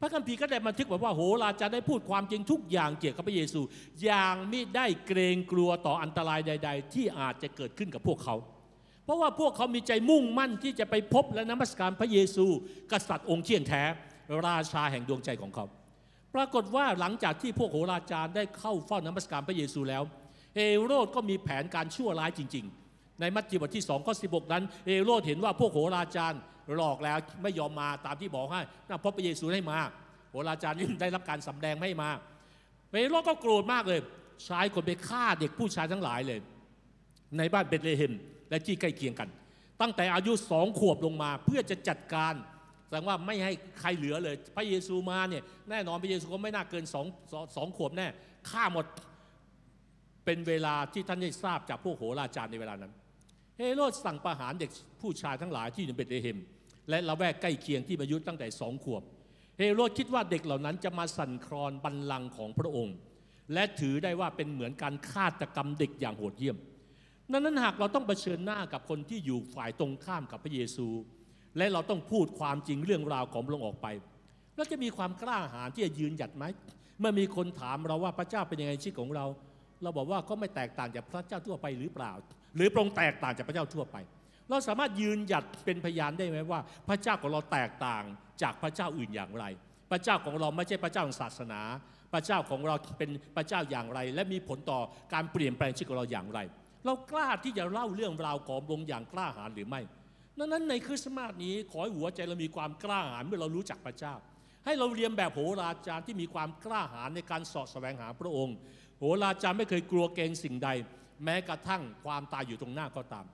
พระคัมภีร์ก็ได้บันทึกบอกว่าโหราจารย์ได้พูดความจริงทุกอย่างเกี่ยวกับพระเยซู อย่างไม่ได้เกรงกลัวต่ออันตรายใด ๆ ที่อาจจะเกิดขึ้นกับพวกเขา เพราะว่าพวกเขามีใจมุ่งมั่นที่จะไปพบและนมัสการพระเยซู กษัตริย์องค์เที่ยงแท้ ราชาแห่งดวงใจของเขา ปรากฏว่าหลังจากที่พวกโหราจารย์ได้เข้าเฝ้านมัสการพระเยซูแล้ว เฮโรดก็มีแผนการชั่วร้ายจริง ๆ ในมัทธิวบทที่2ข้อ16 นั้นเฮโรดเห็นว่าพวกโหราจารย์หลอกแล้วไม่ยอมมาตามที่บอกให้น่าพบพระเยซูให้มาโหราจารย์ได้รับการสำแดงไม่มาเฮโรดก็โกรธมากเลยใช้คนไปฆ่าเด็กผู้ชายทั้งหลายเลย ในบ้านเบธเลเฮม และที่ใกล้เคียงกัน ตั้งแต่อายุสองขวบลงมาเพื่อจะจัดการแสดงว่าไม่ให้ใครเหลือเลย พระเยซูมาเนี่ยแน่นอนพระเยซูก็ไม่น่าเกินสองสองสองขวบแน่ฆ่าหมดเป็นเวลาที่ท่านได้ทราบจากพวกโหราจารย์ในเวลานั้น เฮโรดสั่งประหารเด็กผู้ชายทั้งหลายที่อยู่ในเบธเลเฮม และละแวกใกล้เคียงที่อายุตั้งแต่สองขวบ เฮโรดคิดว่าเด็กเหล่านั้นจะมาสั่นคลอนบัลลังก์ของพระองค์ และถือได้ว่าเป็นเหมือนการฆาตกรรมเด็กอย่างโหดเหี้ยม ดังนั้นหากเราต้องเผชิญหน้ากับคนที่อยู่ฝ่ายตรงข้ามกับพระเยซู และเราต้องพูดความจริงเรื่องราวของพระองค์ออกไปเราจะมีความกล้าหาญที่จะยืนหยัดไหมเมื่อมีคนถามเราว่าพระเจ้าเป็นยังไงชีวิตของเรา เราบอกว่าก็ไม่แตกต่างจากพระเจ้าทั่วไปหรือเปล่า หรือพระองค์แตกต่างจากพระเจ้าทั่วไป เราสามารถยืนหยัดเป็นพยานได้ไหมว่า พระเจ้าของเราแตกต่างจากพระเจ้าอื่นอย่างไร พระเจ้าของเราไม่ใช่พระเจ้าของศาสนา พระเจ้าของเราเป็นพระเจ้าอย่างไร และมีผลต่อการเปลี่ยนแปลงชีวิตของเราอย่างไร เรากล้าที่จะเล่าเรื่องราวของพระองค์อย่างกล้าหาญหรือไม่ดังนั้นในคริสต์มาสนี้ขอให้หัวใจเรามีความกล้าหาญเมื่อเรารู้จักพระเจ้า ให้เราเรียนแบบโหราจารย์ที่มีความกล้าหาญในการสอดแสวงหาพระองค์ โหราจารย์ไม่เคยกลัวเกรงสิ่งใด แม้กระทั่งความตายอยู่ตรงหน้าก็ตาม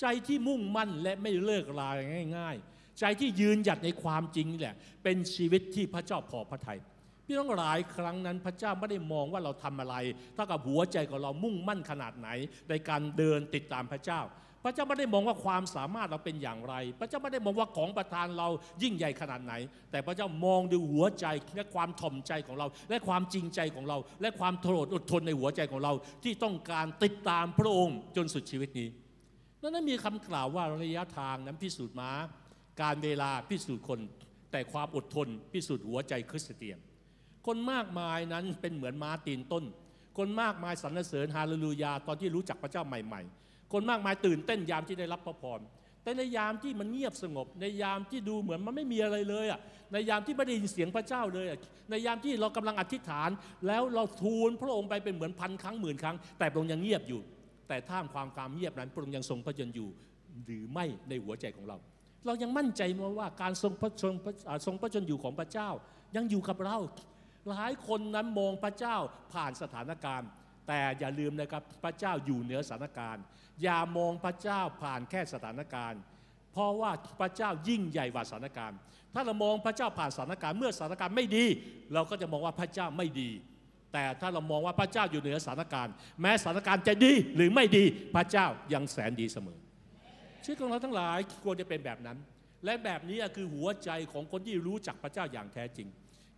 ใจที่มุ่งมั่นและไม่เลิกลาง่าย ๆ ใจที่ยืนหยัดในความจริงนี่แหละ เป็นชีวิตที่พระเจ้าพอพระทัย พี่น้องหลายครั้งนั้นพระเจ้าไม่ได้มองว่าเราทำอะไรเท่ากับหัวใจของเรามุ่งมั่นขนาดไหน ในการเดินติดตามพระเจ้า พระเจ้าไม่ได้มองว่าความสามารถเราเป็นอย่างไร พระเจ้าไม่ได้มองว่าของประทานเรายิ่งใหญ่ขนาดไหน แต่พระเจ้ามองดูหัวใจและความถ่อมใจของเรา และความจริงใจของเรา และความทรอดทนในหัวใจของเรา ที่ต้องการติดตามพระองค์จนสุดชีวิตนี้นั้นมีคำกล่าวว่าระยะทางนั้นพิสูจน์ม้า การเวลาพิสูจน์คน แต่ความอดทนพิสูจน์หัวใจคริสเตียน คนมากมายนั้นเป็นเหมือนม้าตีนต้น คนมากมายสรรเสริญฮาเลลูยาตอนที่รู้จักพระเจ้าใหม่ ๆ คนมากมายตื่นเต้นยามที่ได้รับพระพรแต่ในยามที่มันเงียบสงบ ในยามที่ดูเหมือนมันไม่มีอะไรเลยอะในยามที่ไม่ได้ยินเสียงพระเจ้าเลยอะในยามที่เรากำลังอธิษฐาน แล้วเราทูลพระองค์ไปเป็นเหมือนพันครั้งหมื่นครั้ง แต่พระองค์ยังเงียบอยู่ แต่ท่ามความความเงียบนั้นพระองค์ยังทรงพระชนอยู่หรือไม่ในหัวใจของเรา เรายังมั่นใจมาว่าการทรงพระชนทรงพระชนอยู่ของพระเจ้า ยังอยู่กับเรา หลายคนนั้นมองพระเจ้าผ่านสถานการณ์ แต่อย่าลืมนะครับพระเจ้าอยู่เหนือสถานการณ์ อย่ามองพระเจ้าผ่านแค่สถานการณ์ เพราะว่าพระเจ้ายิ่งใหญ่กว่าสถานการณ์ ถ้าเรามองพระเจ้าผ่านสถานการณ์เมื่อสถานการณ์ไม่ดี เราก็จะมองว่าพระเจ้าไม่ดี แต่ถ้าเรามองว่าพระเจ้าอยู่เหนือสถานการณ์ แม้สถานการณ์จะดีหรือไม่ดีพระเจ้ายังแสนดีเสมอชีวิตของเราทั้งหลายควรจะเป็นแบบนั้น และแบบนี้คือหัวใจของคนที่รู้จักพระเจ้าอย่างแท้จริง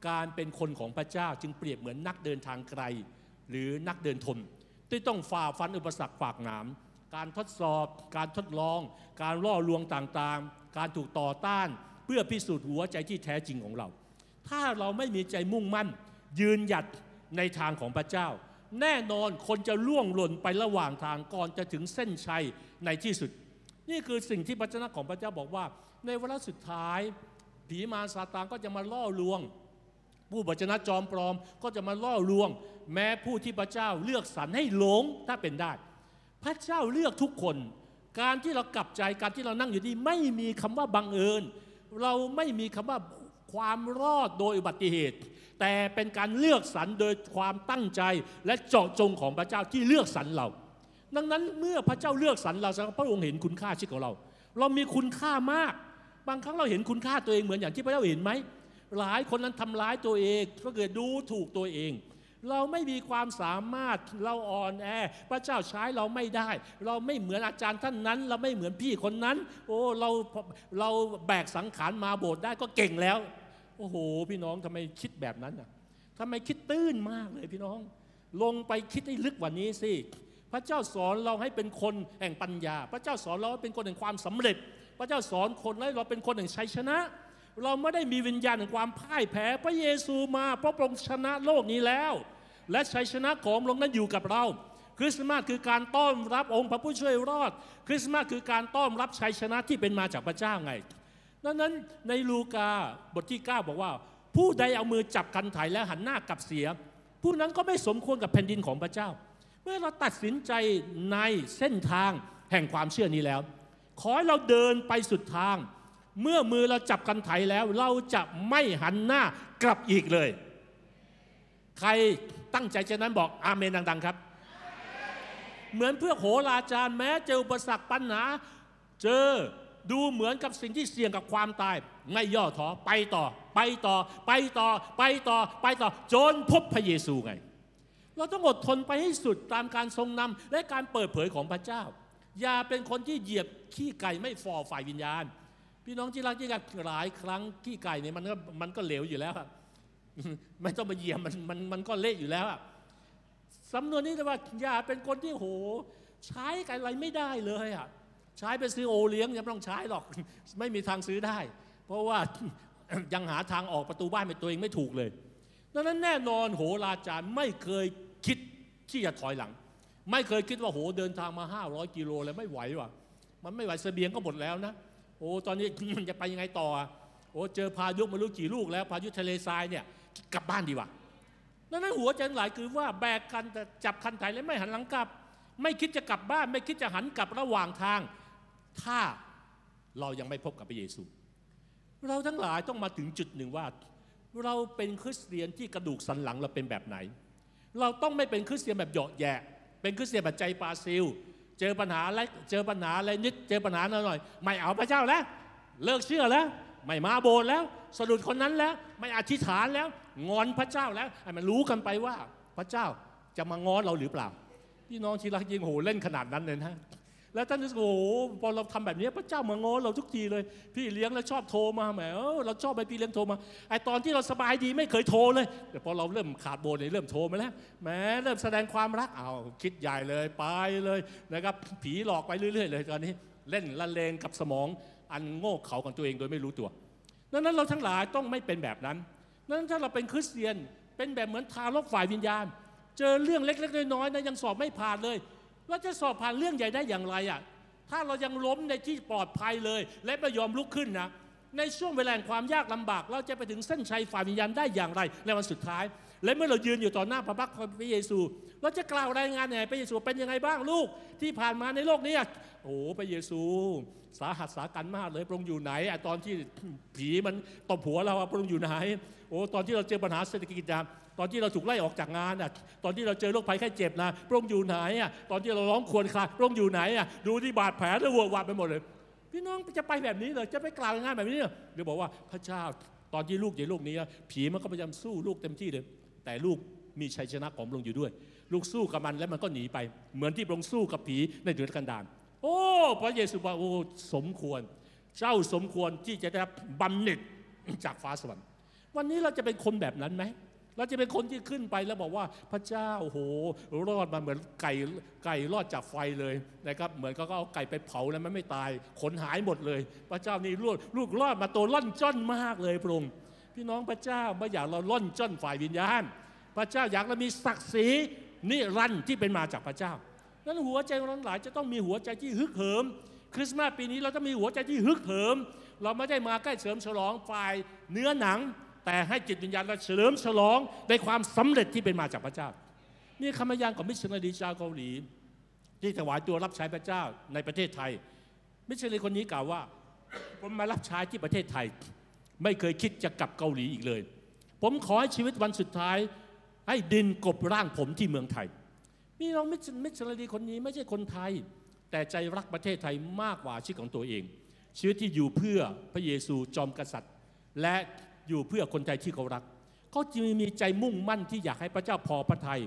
การเป็นคนของพระเจ้าจึงเปรียบเหมือนนักเดินทางไกล หรือนักเดินทนที่ต้องฝ่าฟันอุปสรรคฝากหนามการทดสอบ การทดลอง การล่อลวงต่างๆ การถูกต่อต้าน เพื่อพิสูจน์หัวใจที่แท้จริงของเรา ถ้าเราไม่มีใจมุ่งมั่น ยืนหยัดในทางของพระเจ้า แน่นอนคนจะล่วงหล่นไประหว่างทางก่อนจะถึงเส้นชัยในที่สุด นี่คือสิ่งที่พระเจ้าของพระเจ้าบอกว่า ในเวลาสุดท้าย ผีมารซาตานก็จะมาล่อลวง ผู้บัจนะจอมปลอมก็จะมาล่อลวง แม้ผู้ที่พระเจ้าเลือกสรรให้หลงถ้าเป็นได้ พระเจ้าเลือกทุกคน การที่เรากลับใจการที่เรานั่งอยู่นี่ไม่มีคำว่าบังเอิญ เราไม่มีคำว่าความรอดโดยอุบัติเหตุ แต่เป็นการเลือกสรรโดยความตั้งใจและเจาะจงของพระเจ้าที่เลือกสรรเรา ดังนั้นเมื่อพระเจ้าเลือกสรรเราพระองค์เห็นคุณค่าชีวิตของเรา เรามีคุณค่ามาก บางครั้งเราเห็นคุณค่าตัวเองเหมือนอย่างที่พระเจ้าเห็นไหม หลายคนนั้นทำร้ายตัวเองก็เกิดดูถูกตัวเอง เราไม่มีความสามารถเราอ่อนแอ พระเจ้าใช้เราไม่ได้ เราไม่เหมือนอาจารย์ท่านนั้น เราไม่เหมือนพี่คนนั้น โอ้เราเราแบกสังขารมาโบสถ์ได้ก็เก่งแล้ว โอ้โห พี่น้องทำไมคิดแบบนั้นอะทำไมคิดตื้นมากเลยพี่น้อง ลงไปคิดให้ลึกกว่านี้สิพระเจ้าสอนเราให้เป็นคนแห่งปัญญา พระเจ้าสอนเราให้เป็นคนแห่งความสำเร็จ พระเจ้าสอนคนให้เราเป็นคนแห่งชัยชนะ เราไม่ได้มีวิญญาณแห่งความพ่ายแพ้พระเยซูมาเพราะพระองค์ชนะโลกนี้แล้ว และชัยชนะของพระองค์นั้นอยู่กับเรา คริสต์มาสคือการต้อนรับองค์พระผู้ช่วยรอด คริสต์มาสคือการต้อนรับชัยชนะที่เป็นมาจากพระเจ้าไงดังนั้นในลูกาบทที่ 9 บอกว่า ผู้ใดเอามือจับกันไถและหันหน้ากลับเสีย ผู้นั้นก็ไม่สมควรกับแผ่นดินของพระเจ้า เมื่อเราตัดสินใจในเส้นทางแห่งความเชื่อนี้แล้ว ขอให้เราเดินไปสุดทาง เมื่อมือเราจับกันไถแล้ว เราจะไม่หันหน้ากลับอีกเลย ใครตั้งใจจะนั้นบอกอาเมนดัง ๆ ครับ เหมือนเพื่อโหราจารย์แม้เจออุปสรรคปัญหา เจอดูเหมือนกับสิ่งที่เสี่ยงกับความตาย ไม่ย่อท้อไปต่อ ไปต่อ ไปต่อ ไปต่อ ไปต่อจนพบพระเยซูไง เราต้องอดทนไปให้สุดตามการทรงนำและการเปิดเผยของพระเจ้า อย่าเป็นคนที่เหยียบขี้ไก่ไม่ฟอฝ่ายวิญญาณ พี่น้องที่รักที่รักหลายครั้งขี้ไก่เนี่ยมันก็มันก็เหลวอยู่แล้วอะไม่ต้องมาเหยียบมันมันมันก็เละอยู่แล้วอะสำนวนนี้แต่ว่าอย่าเป็นคนที่โห ใช้กันอะไรไม่ได้เลยอะใช้ไปซื้อโอเลี้ยงยังไม่ต้องใช้หรอก ไม่มีทางซื้อได้ เพราะว่ายังหาทางออกประตูบ้านเป็นตัวเองไม่ถูกเลยดังนั้นแน่นอนโหราจารย์ไม่เคยคิดที่จะถอยหลัง ไม่เคยคิดว่าโหเดินทางมา 500 กิโลแล้วไม่ไหวว่ะมันไม่ไหวเสบียงก็หมดแล้วนะ โอ้ตอนนี้มันจะไปยังไงต่อโอ้เจอพายุม่รู้กี่ลูกแล้ว พายุทะเลทรายเนี่ยกลับบ้านดีกว่าดังนั้นหัวใจหลายคือว่าแบกกันแต่จับคันไถแล้วไม่หันหลังกลับ ไม่คิดจะกลับบ้าน ไม่คิดจะหันกลับระหว่างทาง ถ้าเรายังไม่พบกับพระเยซู เราทั้งหลายต้องมาถึงจุดหนึ่งว่า เราเป็นคริสเตียนที่กระดูกสันหลังเราเป็นแบบไหน เราต้องไม่เป็นคริสเตียนแบบเหยาะแยะ เป็นคริสเตียนแบบใจปาซิล เจอปัญหาอะไรเจอปัญหาอะไรนิดเจอปัญหาหน่อยไม่เอาพระเจ้าแล้ว เลิกเชื่อแล้ว ไม่มาโบสถ์แล้วสะดุดคนนั้นแล้ว ไม่อธิษฐานแล้ว งอนพระเจ้าแล้วให้มันรู้กันไปว่า พระเจ้าจะมางอนเราหรือเปล่าพี่น้องที่รักยิงโหเล่นขนาดนั้นเลยนะ แล้วท่านรู้สึกโอ้พอเราทำแบบนี้พระเจ้ามางอเราทุกทีเลย พี่เลี้ยงแล้วชอบโทรมาแหมเราชอบไปพี่เลี้ยงโทรมาไอตอนที่เราสบายดีไม่เคยโทรเลยแต่พอเราเริ่มขาดโบนเนี่ยเริ่มโทรมาแล้วแหมเริ่มแสดงความรักเอาคิดใหญ่เลยไปเลยนะครับผีหลอกไปเรื่อย ๆ เลยตอนนี้เล่นละเลงกับสมองอันโง่เขลาของตัวเองโดยไม่รู้ตัวดังนั้นเราทั้งหลายต้องไม่เป็นแบบนั้นดังนั้นถ้าเราเป็นคริสเตียนเป็นแบบเหมือนทารกฝ่ายวิญญาณ เจอเรื่องเล็ก ๆ น้อยๆนะยังสอบไม่ผ่านเลย เราจะสอบผ่านเรื่องใหญ่ได้อย่างไรอะถ้าเรายังล้มในที่ปลอดภัยเลย และไม่ยอมลุกขึ้นนะในช่วงเวลาแห่งความยากลำบาก เราจะไปถึงเส้นชัยฝ่ายวิญญาณได้อย่างไรในวันสุดท้าย และเมื่อเรายืนอยู่ต่อหน้าพระพักของพระเยซู เราจะกล่าวรายงานยังไงพระเยซูเป็นยังไงบ้างลูกที่ผ่านมาในโลกนี้โอ้พระเยซู สาหัสสากันมากเลยพระองค์อยู่ไหนอตอนที่ผีมันตบหัวเราพระองค์อยู่ไหนโอ้ตอนที่เราเจอปัญหาเศรษฐกิจอะตอนที่เราถูกไล่ออกจากงานอะตอนที่เราเจอโรคภัยไข้เจ็บนะพระองค์อยู่ไหนอะตอนที่เราร้องควญคราพระองค์อยู่ไหนอะดูที่บาดแผลแล้ววัววาดไปหมดเลยพี่น้องจะไปแบบนี้เลยจะไปกล่าวงานแบบนี้เหรอหรือบอกว่าพระเจ้าตอนที่ลูกอยู่โลกนี้ผีมันก็พยายามสู้ลูกเต็มที่เลย แต่ลูกมีชัยชนะของพระองค์อยู่ด้วย ลูกสู้กับมันแล้วมันก็หนีไป เหมือนที่พระองค์สู้กับผีในเดือนกันดารโอ้พระเยซูบอกโอ้สมควร เจ้าสมควรที่จะได้รับบำเหน็จจากฟ้าสวรรค์ วันนี้เราจะเป็นคนแบบนั้นไหมเราจะเป็นคนที่ขึ้นไปแล้วบอกว่าพระเจ้าโอ้โหรอดมาเหมือนไก่ไก่รอดจากไฟเลยนะครับเหมือนเขาก็เอาไก่ไปเผาแล้วมันไม่ตายขนหายหมดเลย พระเจ้านี่ลูกลูกรอดมาตัวล่อนจ้อนมากเลยพระองค์ พี่น้องพระเจ้าไม่อยากเราล่อนจ้อนฝ่ายวิญญาณ พระเจ้าอยากเรามีศักดิ์ศรีนิรันดร์ที่เป็นมาจากพระเจ้านั้นหัวใจของเราหลายจะต้องมีหัวใจที่ฮึกเหิม คริสต์มาสปีนี้เราต้องมีหัวใจที่ฮึกเหิม เราไม่ได้มาแค่เฉลิมฉลองฝ่ายเนื้อหนัง แต่ให้จิตวิญญาณเราเฉลิมฉลองในความสำเร็จที่เป็นมาจากพระเจ้า นี่คำพยานของมิชชันนารีชาวเกาหลี ที่ถวายตัวรับใช้พระเจ้าในประเทศไทย มิชชันนารีคนนี้กล่าวว่าผมมารับใช้ที่ประเทศไทย ไม่เคยคิดจะกลับเกาหลีอีกเลย ผมขอให้ชีวิตวันสุดท้าย ให้ดินกลบร่างผมที่เมืองไทยพี่น้องมิชมิชชันนารีคนนี้ไม่ใช่คนไทย แต่ใจรักประเทศไทยมากกว่าชีวิตของตัวเอง ชีวิตที่อยู่เพื่อพระเยซูจอมกษัตริย์ และอยู่เพื่อคนไทยที่เขารักเขาจึงมีใจมุ่งมั่นที่อยากให้พระเจ้าพอพระทัย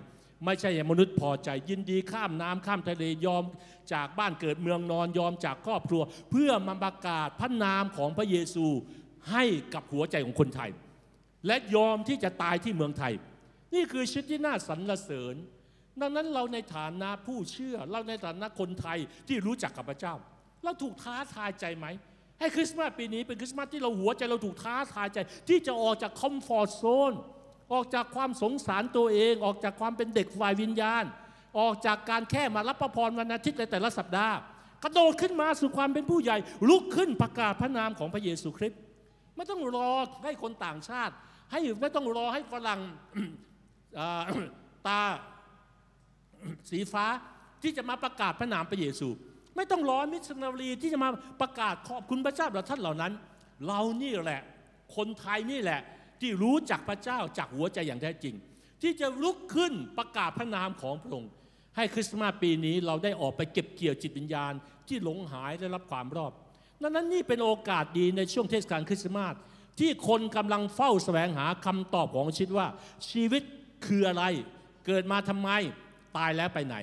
ไม่ใช่มนุษย์พอใจยินดีข้ามน้ำข้ามทะเลยอมจากบ้านเกิดเมืองนอนยอมจากครอบครัว เพื่อมาประกาศพระนามของพระเยซู ให้กับหัวใจของคนไทย และยอมที่จะตายที่เมืองไทย นี่คือชีวิตที่น่าสรรเสริญ ดังนั้นเราในฐานะผู้เชื่อ เราในฐานะคนไทยที่รู้จักกับพระเจ้า เราถูกท้าทายใจไหมให้คริสต์มาสปีนี้เป็นคริสต์มาสที่เราหัวใจเราถูกท้าทายใจ ที่จะออกจาก comfort zone ออกจากความสงสารตัวเอง ออกจากความเป็นเด็กฝ่ายวิญญาณ ออกจากการแค่มารับพระพรวันอาทิตย์ในแต่ละสัปดาห์ กระโดดขึ้นมาสู่ความเป็นผู้ใหญ่ ลุกขึ้นประกาศพระนามของพระเยซูคริสต์ ไม่ต้องรอให้คนต่างชาติ ให้ไม่ต้องรอให้ฝรั่งตาสีฟ้าที่จะมาประกาศพระนามพระเยซู ไม่ต้องรอมิชชันนารีที่จะมาประกาศขอบคุณพระเจ้าเราท่านเหล่านั้น เรานี่แหละ คนไทยนี่แหละ ที่รู้จักพระเจ้าจากหัวใจอย่างแท้จริง ที่จะลุกขึ้นประกาศพระนามของพระองค์ให้คริสต์มาสปีนี้เราได้ออกไปเก็บเกี่ยวจิตวิญญาณที่หลงหายได้รับความรอด ดังนั้นนี่เป็นโอกาสดีในช่วงเทศกาลคริสต์มาสที่คนกำลังเฝ้าแสวงหาคำตอบของชีวิตว่า ชีวิตคืออะไร เกิดมาทำไมตายแล้วไปไหน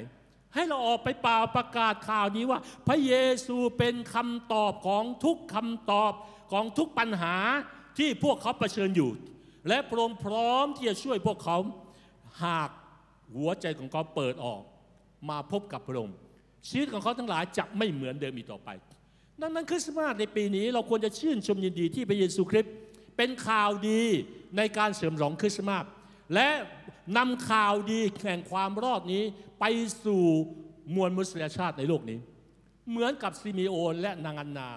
ให้เราออกไปเป่าประกาศข่าวนี้ว่า พระเยซูเป็นคำตอบของทุกคำตอบของทุกปัญหาที่พวกเขาเผชิญอยู่ และพระองค์พร้อมที่จะช่วยพวกเขาหากหัวใจของเขาเปิดออก มาพบกับพระองค์ชีวิตของเขาทั้งหลายจะไม่เหมือนเดิมอีกต่อไป ดังนั้นคริสต์มาสในปีนี้เราควรจะชื่นชมยินดีที่พระเยซูคริสต์เป็นข่าวดีในการเสริมสองคริสต์มาสและนำข่าวดีแห่งความรอดนี้ไปสู่มวลมนุษยชาติในโลกนี้ เหมือนกับซิมิโอนและนางอันนา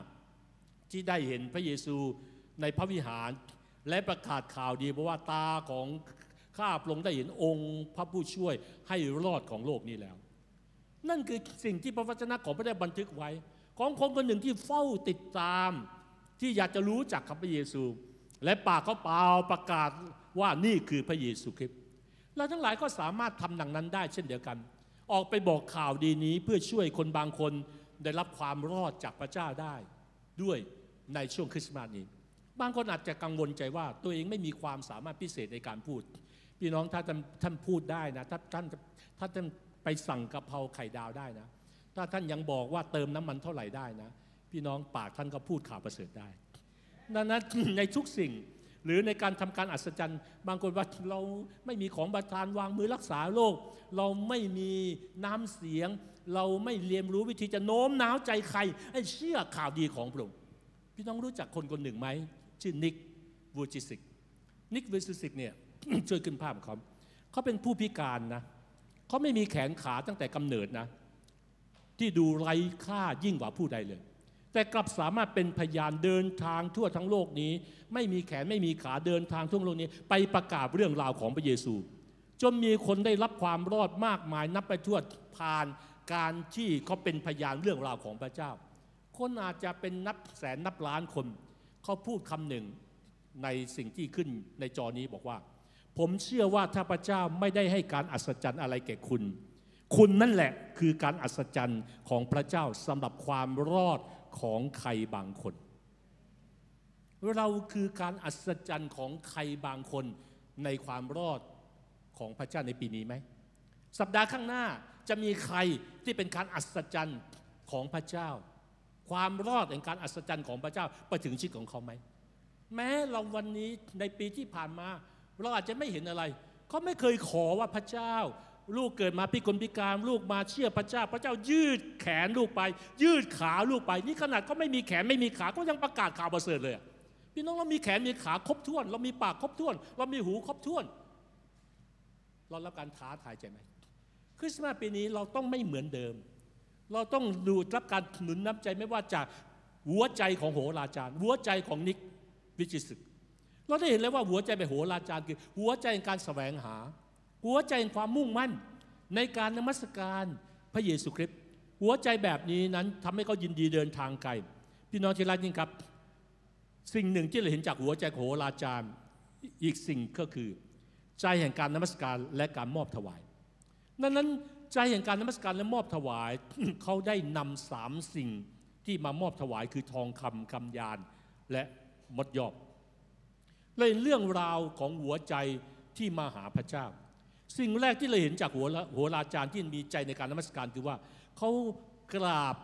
ที่ได้เห็นพระเยซูในพระวิหาร และประกาศข่าวดีเพราะว่าตาของข้าพระองค์ได้เห็นองค์พระผู้ช่วยให้รอดของโลกนี้แล้ว นั่นคือสิ่งที่พระวจนะของพระได้บันทึกไว้ ของคนคนหนึ่งที่เฝ้าติดตาม ที่อยากจะรู้จักกับพระเยซู และปากเขาเปล่าประกาศว่านี่คือพระเยซูคริสต์เราทั้งหลายก็สามารถทำดังนั้นได้เช่นเดียวกัน ออกไปบอกข่าวดีนี้เพื่อช่วยคนบางคนได้รับความรอดจากพระเจ้าได้ ด้วยในช่วงคริสต์มาสนี้ บางคนอาจจะกังวลใจว่าตัวเองไม่มีความสามารถพิเศษในการพูด พี่น้องถ้าท่านท่านพูดได้นะถ้าท่านถ้าท่านไปสั่งกะเพราไข่ดาวได้นะ ถ้าท่านยังบอกว่าเติมน้ำมันเท่าไหร่ได้นะ พี่น้องปากท่านก็พูดข่าวประเสริฐได้ดังนั้นในทุกสิ่งหรือในการทำการอัศจรรย์ บางคนว่าเราไม่มีของประทานวางมือรักษาโรคเราไม่มีน้ำเสียง เราไม่เรียนรู้วิธีจะโน้มน้าวใจใครให้เชื่อข่าวดีของพระองค์พี่น้องรู้จักคนคนหนึ่งไหมชื่อนิกวูจิสิกนิกวูจิสิกเนี่ยช่วยขึ้นภาพเขาเขาเป็นผู้พิการนะเขาไม่มีแขนขาตั้งแต่กำเนิดนะ ที่ดูไร้ค่ายิ่งกว่าผู้ใดเลย แต่กลับสามารถเป็นพยานเดินทางทั่วทั้งโลกนี้ ไม่มีแขนไม่มีขาเดินทางทั่วโลกนี้ ไปประกาศเรื่องราวของพระเยซู จนมีคนได้รับความรอดมากมายนับไปทั่วผ่านการที่เขาเป็นพยานเรื่องราวของพระเจ้า คนอาจจะเป็นนับแสนนับล้านคน เขาพูดคำหนึ่งในสิ่งที่ขึ้นในจอนี้บอกว่า ผมเชื่อว่าถ้าพระเจ้าไม่ได้ให้การอัศจรรย์อะไรแก่คุณ คุณนั่นแหละคือการอัศจรรย์ของพระเจ้าสำหรับความรอดของใครบางคน เราคือการอัศจรรย์ของใครบางคนในความรอดของพระเจ้าในปีนี้ไหม สัปดาห์ข้างหน้าจะมีใครที่เป็นการอัศจรรย์ของพระเจ้า ความรอดแห่งการอัศจรรย์ของพระเจ้าไปถึงชีวิตของเขาไหม แม้เราวันนี้ในปีที่ผ่านมา เราอาจจะไม่เห็นอะไรเขาไม่เคยขอว่าพระเจ้า ลูกเกิดมาพิกลพิการลูกมาเชื่อพระเจ้า พระเจ้ายืดแขนลูกไป ยืดขาลูกไป นี่ขนาดก็ไม่มีแขนไม่มีขาก็ยังประกาศข่าวประเสริฐเลยพี่น้องเรามีแขนมีขาครบถ้วน เรามีปากครบถ้วน เรามีหูครบถ้วน เรารับการท้าทายใจไหมคริสต์มาสปีนี้เราต้องไม่เหมือนเดิม เราต้องดูรับการหนุนน้ำใจไม่ว่าจากหัวใจของโหราจารย์ หัวใจของนิกวิจิตรศึก เราได้เห็นแล้วว่าหัวใจไปนโหราจารย์คือ หัวใจในการแสวงหา หัวใจในความมุ่งมั่นในการนมัสการพระเยซูคริสต์หัวใจแบบนี้นั้นทำให้เขายินดีเดินทางไกล พี่น้องที่รักยิ่งครับ สิ่งหนึ่งที่เราเห็นจากหัวใจโหราจารย์อีกสิ่งก็คือ ใจแห่งการนมัสการและการมอบถวายนั้นนั้นใจแห่งการนมัสการและมอบถวายเขาได้นำสามสิ่งที่มามอบถวายคือทองคำคำยานและมดยอบเลยเรื่องราวของหัวใจที่มาหาพระเจ้า สิ่งแรกที่เราเห็นจากหัวละหัวราจารย์ที่มีใจในการนมัสการคือว่าเขากราบ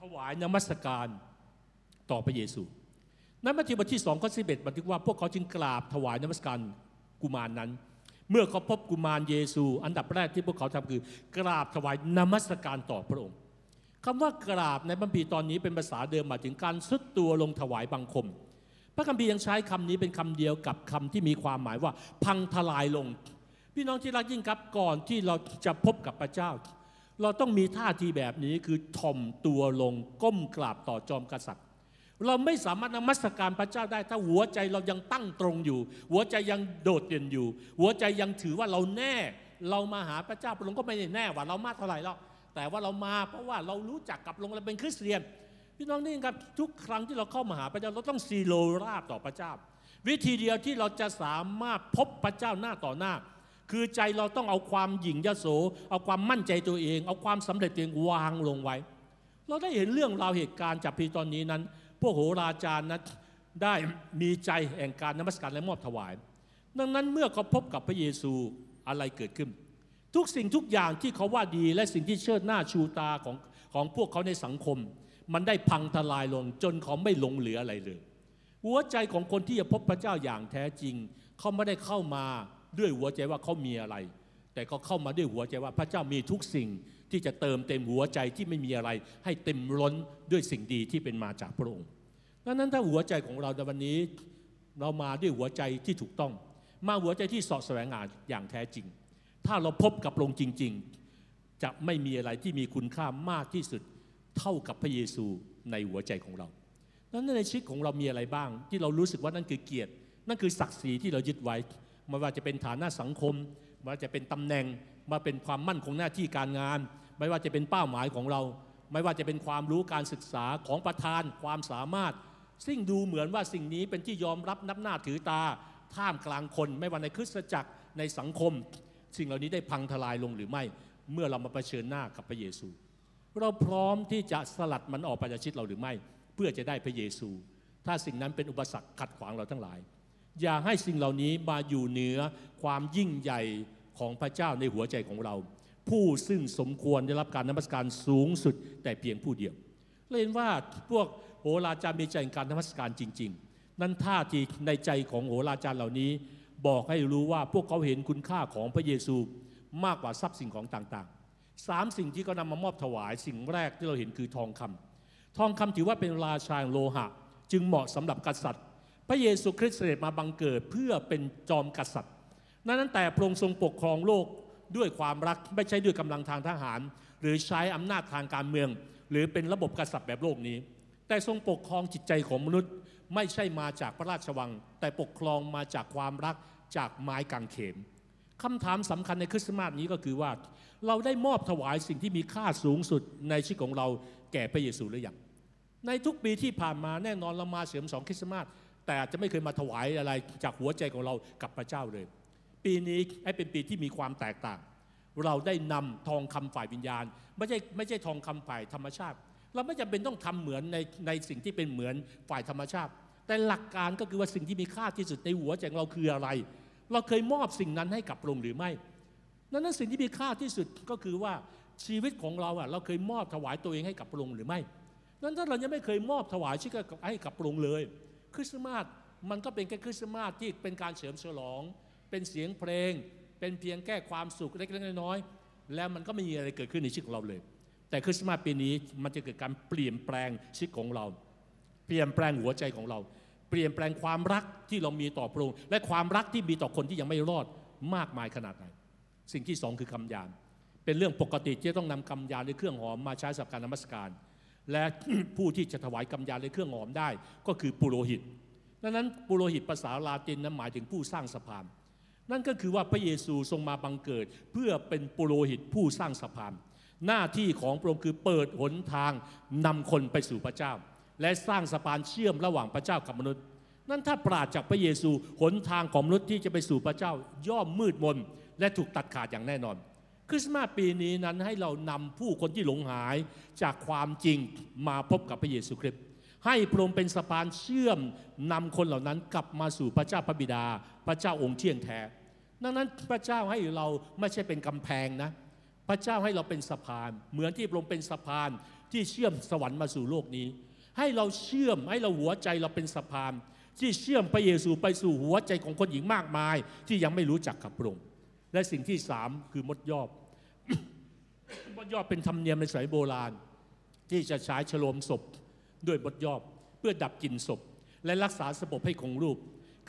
ถวายนมัสการต่อพระเยซูนั้นมัทธิวบทที่สองข้อสิบเอ็ดบันทึกว่าพวกเขาจึงกราบถวายนมัสการกุมารนั้น เมื่อเขาพบกุมารเยซู อันดับแรกที่พวกเขาทำคือ กราบถวายนมัสการต่อพระองค์คำว่ากราบในบัมพีตอนนี้เป็นภาษาเดิมหมายถึงการสุดตัวลงถวายบังคม พระคัมภีร์ยังใช้คำนี้เป็นคำเดียวกับคำที่มีความหมายว่า พังทลายลง พี่น้องที่รักยิ่งครับก่อนที่เราจะพบกับพระเจ้า เราต้องมีท่าทีแบบนี้คือถ่อมตัวลงก้มกราบต่อจอมกษัตริย์ เราไม่สามารถนมัสการพระเจ้าได้ ถ้าหัวใจเรายังตั้งตรงอยู่ หัวใจยังโดดเด่นอยู่ หัวใจยังถือว่าเราแน่ เรามาหาพระเจ้าพระองค์ก็ไม่ได้แน่ว่าเรามากเท่าไหร่แล้วแต่ว่าเรามาเพราะว่าเรารู้จักกับพระองค์เราเป็นคริสเตียน พี่น้องนี่ครับทุกครั้งที่เราเข้ามาหาพระเจ้าเราต้องซีโรราบต่อพระเจ้า วิธีเดียวที่เราจะสามารถพบพระเจ้าหน้าต่อหน้า คือใจเราต้องเอาความหยิ่งยโส เอาความมั่นใจตัวเอง เอาความสำเร็จตัวเองวางลงไว้ เราได้เห็นเรื่องราวเหตุการณ์จากพีตอนนี้นั้น พวกโหราจารย์นั้นได้มีใจแห่งการนมัสการและมอบถวาย ดังนั้นเมื่อเขาพบกับพระเยซูอะไรเกิดขึ้น ทุกสิ่งทุกอย่างที่เขาว่าดีและสิ่งที่เชิดหน้าชูตาของของพวกเขาในสังคม มันได้พังทลายลงจนเขาไม่หลงเหลืออะไรเลย หัวใจของคนที่จะพบพระเจ้าอย่างแท้จริง เขาไม่ได้เข้ามาด้วยหัวใจว่าเขามีอะไร แต่เขาเข้ามาด้วยหัวใจว่าพระเจ้ามีทุกสิ่งที่จะเติมเต็มหัวใจที่ไม่มีอะไร ให้เต็มล้นด้วยสิ่งดีที่เป็นมาจากพระองค์ดังนั้นถ้าหัวใจของเราในวันนี้เรามาด้วยหัวใจที่ถูกต้อง มาหัวใจที่สาะแสวงหาอย่างแท้จริง ถ้าเราพบกับพระองค์จริง ๆ จะไม่มีอะไรที่มีคุณค่ามากที่สุด เท่ากับพระเยซูในหัวใจของเรานั้นในชีวิตของเรามีอะไรบ้าง ที่เรารู้สึกว่านั่นคือเกียรติ นั่นคือศักดิ์ศรีที่เรายึดไว้ไม่ว่าจะเป็นฐานะสังคมไม่ว่าจะเป็นตำแหน่งมาเป็นความมั่นคงหน้าที่การงาน ไม่ว่าจะเป็นเป้าหมายของเรา ไม่ว่าจะเป็นความรู้การศึกษาของประธานความสามารถ ซึ่งดูเหมือนว่าสิ่งนี้เป็นที่ยอมรับนับหน้าถือตา ท่ามกลางคน ไม่ว่าในคริสตจักรในสังคม สิ่งเหล่านี้ได้พังทลายลงหรือไม่ เมื่อเรามาเผชิญหน้ากับพระเยซู เราพร้อมที่จะสลัดมันออกไปจากชีวิตเราหรือไม่ เพื่อจะได้พระเยซู ถ้าสิ่งนั้นเป็นอุปสรรคขัดขวางเราทั้งหลาย อย่าให้สิ่งเหล่านี้มาอยู่เหนือความยิ่งใหญ่ของพระเจ้าในหัวใจของเรา ผู้ซึ่งสมควรได้รับการนมัสการสูงสุดแต่เพียงผู้เดียวเราเห็นว่าพวกโหราจารย์มีใจในการนมัสการจริง ๆ นั้นท่าทีในใจของโหราจารย์เหล่านี้ บอกให้รู้ว่าพวกเขาเห็นคุณค่าของพระเยซูมากกว่าทรัพย์สินของต่างๆ สามสิ่งที่เขานำมามอบถวายสิ่งแรกที่เราเห็นคือทองคำทองคำถือว่าเป็นราชาโลหะ จึงเหมาะสำหรับกษัตริย์ พระเยซูคริสต์เสด็จมาบังเกิดเพื่อเป็นจอมกษัตริย์ นั้นแต่พระองค์ทรงปกครองโลกด้วยความรักไม่ใช่ด้วยกำลังทางทหาร หรือใช้อำนาจทางการเมือง หรือเป็นระบบกษัตริย์แบบโลกนี้ แต่ทรงปกครองจิตใจของมนุษย์ไม่ใช่มาจากพระราชวัง แต่ปกครองมาจากความรักจากไม้กางเขน คำถามสำคัญในคริสต์มาสนี้ก็คือว่า เราได้มอบถวายสิ่งที่มีค่าสูงสุดในชีวิตของเราแก่พระเยซูหรือยังในทุกปีที่ผ่านมาแน่นอนเรามาเสริมสองคริสต์มาสแต่อาจจะไม่เคยมาถวายอะไรจากหัวใจของเรากับพระเจ้าเลย ปีนี้ให้เป็นปีที่มีความแตกต่าง เราได้นำทองคำฝ่ายวิญญาณ ไม่ใช่ไม่ใช่ทองคำฝ่ายธรรมชาติ เราไม่จำเป็นต้องทำเหมือนในในสิ่งที่เป็นเหมือนฝ่ายธรรมชาติ แต่หลักการก็คือว่าสิ่งที่มีค่าที่สุดในหัวใจของเราคืออะไร เราเคยมอบสิ่งนั้นให้กับพระองค์หรือไม่นั้นสิ่งที่มีค่าที่สุดก็คือว่าชีวิตของเราอะเราเคยมอบถวายตัวเองให้กับพระองค์หรือไม่นั้นถ้าเรายังไม่เคยมอบถวายชีวิตให้กับพระองค์เลย คริสต์มาสมันก็เป็นแค่คริสต์มาสที่เป็นการเฉลิมฉลอง เป็นเสียงเพลง เป็นเพียงแค่ความสุขเล็กๆน้อยๆแล้วมันก็ไม่มีอะไรเกิดขึ้นในชีวิตของเราเลย แต่คริสต์มาสปีนี้มันจะเกิดการเปลี่ยนแปลงชีวิตของเรา เปลี่ยนแปลงหัวใจของเรา เปลี่ยนแปลงความรักที่เรามีต่อพระองค์และความรักที่มีต่อคนที่ยังไม่รอดมากมายขนาดไหน สิ่งที่สองคือคำยาน เป็นเรื่องปกติที่ต้องนำคำยานหรือเครื่องหอมมาใช้สำหรับการนมัสการ และผู้ที่จะถวายคำยานหรือเครื่องหอมได้ ก็คือปุโรหิตดังนั้นปุโรหิตภาษาลาตินนั้นหมายถึงผู้สร้างสะพาน นั่นก็คือว่าพระเยซูทรงมาบังเกิด เพื่อเป็นปุโรหิตผู้สร้างสะพาน หน้าที่ของพระองค์คือเปิดหนทางนำคนไปสู่พระเจ้า และสร้างสะพานเชื่อมระหว่างพระเจ้ากับมนุษย์ นั่นถ้าปราดจากพระเยซูหนทางของมนุษย์ที่จะไปสู่พระเจ้าย่อมมืดมนและถูกตัดขาดอย่างแน่นอน คริสต์มาสปีนี้นั้นให้เรานำผู้คนที่หลงหายจากความจริงมาพบกับพระเยซูคริสต์ให้พระองค์เป็นสะพานเชื่อมนำคนเหล่านั้นกลับมาสู่พระเจ้าพระบิดา พระเจ้าองค์เที่ยงแท้ดังนั้นพระเจ้าให้เราไม่ใช่เป็นกำแพงนะ พระเจ้าให้เราเป็นสะพาน เหมือนที่พระองค์เป็นสะพานที่เชื่อมสวรรค์มาสู่โลกนี้ ให้เราเชื่อมให้เราหัวใจเราเป็นสะพาน ที่เชื่อมพระเยซูไปสู่หัวใจของคนหญิงมากมาย ที่ยังไม่รู้จักกับพระองค์และสิ่งที่สามคือมดยอบมดยอบเป็นธรรมเนียมในสมัยโบราณ ที่จะใช้ฉลมศพด้วยมดยอบเพื่อดับกลิ่นศพ และรักษาสบให้คงรูป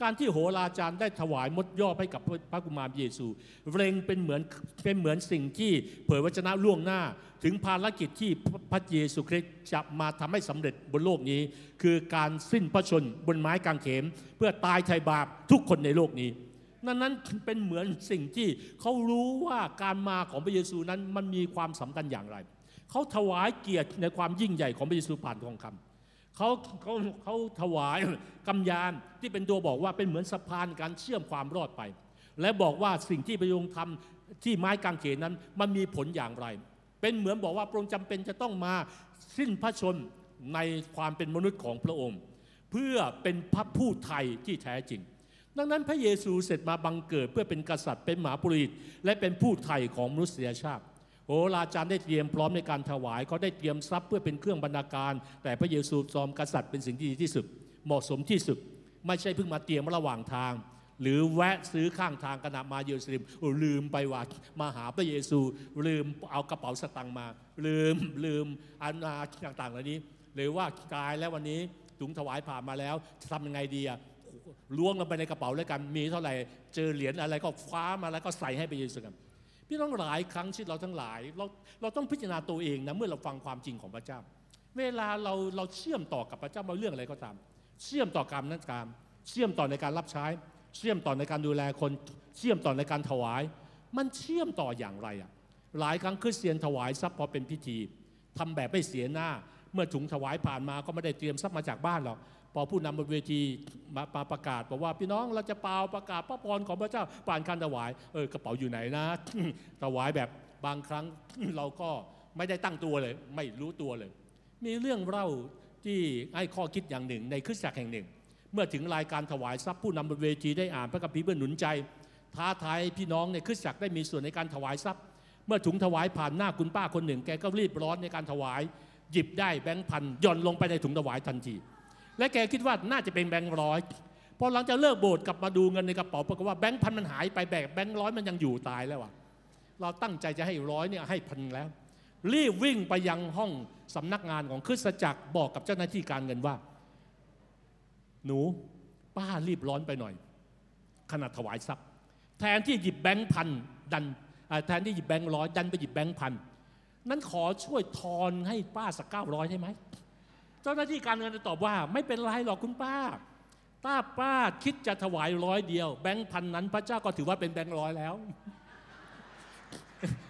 การที่โหราจารย์ได้ถวายมดย่อให้กับพระกุมารเยซู เรงเป็นเหมือนเป็นเหมือนสิ่งที่เผยวจนะล่วงหน้า ถึงภารกิจที่พระเยซูคริสต์จะมาทำให้สำเร็จบนโลกนี้ คือการสิ้นพระชนบนไม้กางเขนเพื่อตายไถ่บาปทุกคนในโลกนี้นั้นนั้นเป็นเหมือนสิ่งที่เขารู้ว่าการมาของพระเยซูนั้นมันมีความสำคัญอย่างไร เขาถวายเกียรติในความยิ่งใหญ่ของพระเยซูผ่านทองคำ เขาเขาเขาถวายกำยานที่เป็นตัวบอกว่าเป็นเหมือนสะพานการเชื่อมความรอดไป และบอกว่าสิ่งที่พระองค์ทำที่ไม้กางเขนนั้นมันมีผลอย่างไร เป็นเหมือนบอกว่าพระองค์จำเป็นจะต้องมาสิ้นพระชนในความเป็นมนุษย์ของพระองค์ เพื่อเป็นพระผู้ไทยที่แท้จริง ดังนั้นพระเยซูเสร็จมาบังเกิดเพื่อเป็นกษัตริย์เป็นหมาปุริตและเป็นผู้ไทยของมนุษยชาติ โอ้ราจารย์ได้เตรียมพร้อมในการถวายเขาได้เตรียมทรัพย์เพื่อเป็นเครื่องบรรณาการ แต่พระเยซูจอมกษัตริย์เป็นสิ่งที่ดีที่สุด เหมาะสมที่สุด ไม่ใช่เพิ่งมาเตรียมระหว่างทาง หรือแวะซื้อข้างทางขณะมาเยรูซาเล็มลืมไปว่ามาหาพระเยซู ลืมเอากระเป๋าสตังค์มา ลืมลืมอันนาต่างๆเหล่านี้ หรือว่ากายแล้ววันนี้ถุงถวายผ่านมาแล้วจะทำยังไงดีอะล้วงลงไปในกระเป๋าแล้วกันมีเท่าไหร่เจอเหรียญอะไรก็คว้ามาแล้วก็ใส่ให้ไปเยซูกัน พี่น้องหลายครั้งที่เราทั้งหลาย เราเราต้องพิจารณาตัวเองนะเมื่อเราฟังความจริงของพระเจ้า เวลาเราเราเชื่อมต่อกับพระเจ้ามาเรื่องอะไรก็ตาม เชื่อมต่อการนั้นการเชื่อมต่อในการรับใช้ เชื่อมต่อในการดูแลคนเชื่อมต่อในการถวาย มันเชื่อมต่ออย่างไรอะหลายครั้งคริสเตียนถวายทรัพย์พอเป็นพิธีทำแบบไม่เสียหน้า เมื่อถุงถวายผ่านมาก็ไม่ได้เตรียมทรัพย์มาจากบ้านหรอก พอผู้นำบนเวทีมามาประกาศบอกว่าพี่น้องเราจะเป่าประกาศพระพรของพระเจ้าผ่านการถวายเออกระเป๋าอยู่ไหนนะถวายแบบบางครั้งเราก็ไม่ได้ตั้งตัวเลย ไม่รู้ตัวเลย มีเรื่องเล่าที่ให้ข้อคิดอย่างหนึ่ง ในคริสตจักรแห่งหนึ่ง เมื่อถึงรายการถวายทรัพย์ผู้นำบนเวทีได้อ่านพระคัมภีร์เพื่อหนุนใจ ท้าทายพี่น้องในคริสตจักรได้มีส่วนในการถวายทรัพย์ เมื่อถุงถวายผ่านหน้าคุณป้าคนหนึ่ง แกก็รีบร้อนในการถวาย หยิบได้แบงค์พันย่อนลงไปในถุงถวายทันที และแกคิดว่าน่าจะเป็นแบงค์ร้อยพอหลังจากเลิกโบสถ์กลับมาดูเงินในกระเป๋าปรากฏว่าแบงค์พันมันหายไปแบกแบงค์ร้อยมันยังอยู่ตายแล้วอะเราตั้งใจจะให้ร้อยเนี่ยให้พันแล้ว รีบวิ่งไปยังห้องสำนักงานของคริสตจักรบอกกับเจ้าหน้าที่การเงินว่า หนูป้ารีบร้อนไปหน่อย ขนาดถวายทรัพย์ แทนที่หยิบแบงค์พันดันแทนที่หยิบแบงค์ร้อยดันไปหยิบแบงค์พันนั้นขอช่วยทอนให้ป้าสักเก้าร้อยได้ไหม เจ้าหน้าที่การเงินจะตอบว่า ไม่เป็นไรหรอกคุณป้า ถ้าป้าคิดจะถวายร้อยเดียว แบงค์พันนั้นพระเจ้าก็ถือว่าเป็นแบงค์ร้อยแล้ว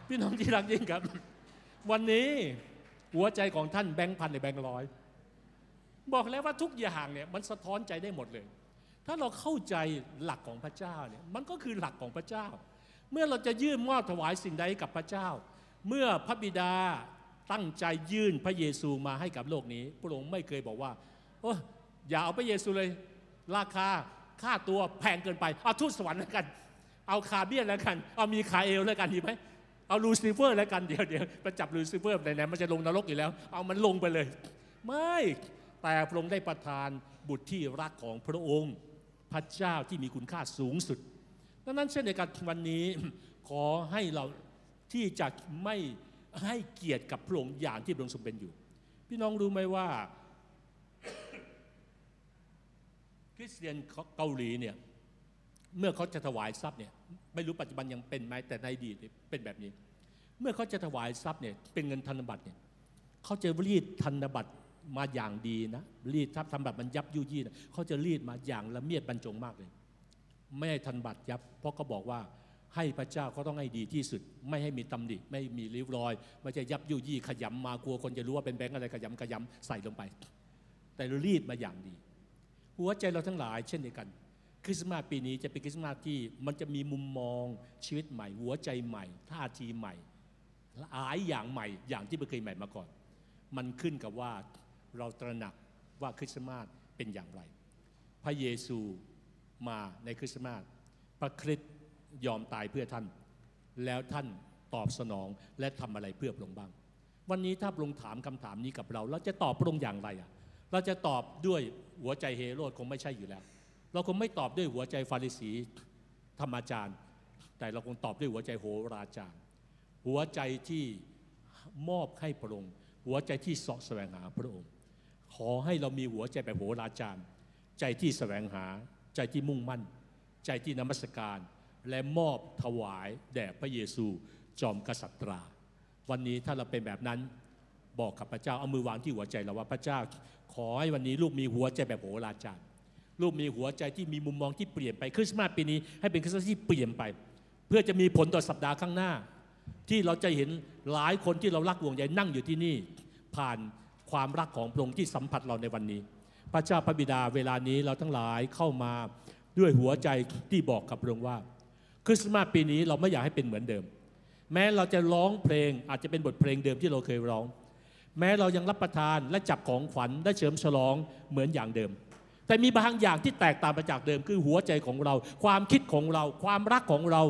พี่น้องที่รักยิ่งครับ วันนี้หัวใจของท่านแบงค์พันในแบงค์ร้อยบอกแล้วว่าทุกอย่างเนี่ยมันสะท้อนใจได้หมดเลย ถ้าเราเข้าใจหลักของพระเจ้าเนี่ยมันก็คือหลักของพระเจ้า เมื่อเราจะยื่นมอบถวายสิ่งใดกับพระเจ้า เมื่อพระบิดา ตั้งใจยื่นพระเยซูมาให้กับโลกนี้ พระองค์ไม่เคยบอกว่าโอ้อย่าเอาพระเยซูเลย ราคาค่าตัวแพงเกินไป เอาทูตสวรรค์แล้วกัน เอากาเบรียลแล้วกัน เอามีคาเอลแล้วกันดีไหมเอาลูซิเฟอร์แล้วกันเดี๋ยวเดี๋ยวไปจับลูซิเฟอร์ไหนๆมันจะลงนรกอยู่แล้ว เอามันลงไปเลย ไม่แต่พระองค์ได้ประทานบุตรที่รักของพระองค์ พระเจ้าที่มีคุณค่าสูงสุดดังนั้นเช่นเดียวกันวันนี้ขอให้เราที่จะไม่ ให้เกียรติกับพระองค์อย่างที่พระองค์ทรงเป็นอยู่ พี่น้องรู้ไหมว่า คริสเตียนเกาหลีเนี่ยเมื่อเขาจะถวายทรัพย์เนี่ยไม่รู้ปัจจุบันยังเป็นไหมแต่ในอดีตเป็นแบบนี้ เมื่อเขาจะถวายทรัพย์เนี่ยเป็นเงินธนบัตรเนี่ยเขาจะรีดธนบัตรมาอย่างดีนะรีดทรัพย์ธนบัตรมันยับยุยี่นะเขาจะรีดมาอย่างละเมียดบรรจงมากเลย ไม่ให้ธนบัตรยับ เพราะเขาบอกว่า ให้พระเจ้าเขาต้องให้ดีที่สุด ไม่ให้มีตำหนิไม่มีริ้วรอย ไม่ใช่ยับยุยี่ขยำมากลัวคนจะรู้ว่าเป็นแบงค์อะไรขยำขยำใส่ลงไป แต่รีดมาอย่างดี หัวใจเราทั้งหลายเช่นเดียวกัน คริสต์มาสปีนี้จะเป็นคริสต์มาสที่มันจะมีมุมมองชีวิตใหม่ หัวใจใหม่ท่าทีใหม่หลายอย่างใหม่อย่างที่ไม่เคยใหม่มาก่อน มันขึ้นกับว่าเราตระหนักว่าคริสต์มาสเป็นอย่างไร พระเยซูมาในคริสต์มาสพระคริสต์ ยอมตายเพื่อท่าน แล้วท่านตอบสนองและทำอะไรเพื่อพระองค์บ้าง วันนี้ถ้าพระองค์ถามคำถามนี้กับเรา เราจะตอบพระองค์อย่างไรอะเราจะตอบด้วยหัวใจเฮโรดคงไม่ใช่อยู่แล้ว เราคงไม่ตอบด้วยหัวใจฟาริสีธรรมาจารย์ แต่เราคงตอบด้วยหัวใจโหราจารย์ หัวใจที่มอบให้พระองค์ หัวใจที่สาะแสวงหาพระองค์ ขอให้เรามีหัวใจแบบโหราจารย์ ใจที่แสวงหา ใจที่มุ่งมั่น ใจที่นมัสการ และมอบถวายแด่พระเยซูจอมกษัตรา วันนี้ถ้าเราเป็นแบบนั้นบอกกับพระเจ้าเอามือวางที่หัวใจเราว่าพระเจ้า ขอให้วันนี้ลูกมีหัวใจแบบโหราจารย์ลูกมีหัวใจที่มีมุมมองที่เปลี่ยนไปคริสต์มาสปีนี้ให้เป็นคริสต์มาสที่เปลี่ยนไป เพื่อจะมีผลต่อสัปดาห์ข้างหน้า ที่เราจะเห็นหลายคนที่เรารักห่วงใยนั่งอยู่ที่นี่ ผ่านความรักของพระองค์ที่สัมผัสเราในวันนี้ พระเจ้าพระบิดาเวลานี้เราทั้งหลายเข้ามาด้วยหัวใจที่บอกกับพระองค์ว่า ริสต์มาสปีนี้เราไม่อยากให้เป็นเหมือนเดิม แม้เราจะร้องเพลงอาจจะเป็นบทเพลงเดิมที่เราเคยร้อง แม้เรายังรับประทานและจับของขวัญและเฉลิมฉลองเหมือนอย่างเดิม แต่มีบางอย่างที่แตกต่างไปจากเดิม คือหัวใจของเรา ความคิดของเรา ความรักของเรา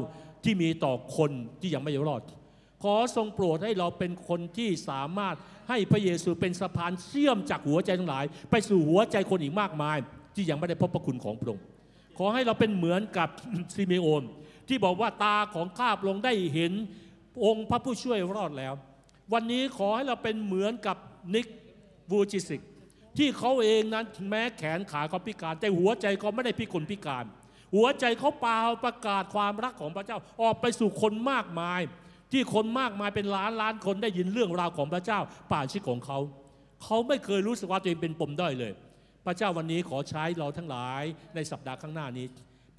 ที่มีต่อคนที่ยังไม่รอด ขอทรงโปรดให้เราเป็นคนที่สามารถให้พระเยซูเป็นสะพานเชื่อมจากหัวใจทั้งหลาย ไปสู่หัวใจคนอีกมากมาย ที่ยังไม่ได้พบพระคุณของพระองค์ขอให้เราเป็นเหมือนกับซิเมโอน ที่บอกว่าตาของข้าพระองค์ได้เห็นองค์พระผู้ช่วยรอดแล้ว วันนี้ขอให้เราเป็นเหมือนกับนิกวูจิสิกที่เขาเองนั้นแม้แขนขาเขาพิการ แต่หัวใจเขาไม่ได้พิกลพิการ หัวใจเขาเปล่าประกาศความรักของพระเจ้าออกไปสู่คนมากมาย ที่คนมากมายเป็นล้านล้านคนได้ยินเรื่องราวของพระเจ้าผ่านชีวิตของเขา เขาไม่เคยรู้สึกว่าตัวเองเป็นปมด้อยเลย พระเจ้าวันนี้ขอใช้เราทั้งหลายในสัปดาห์ข้างหน้านี้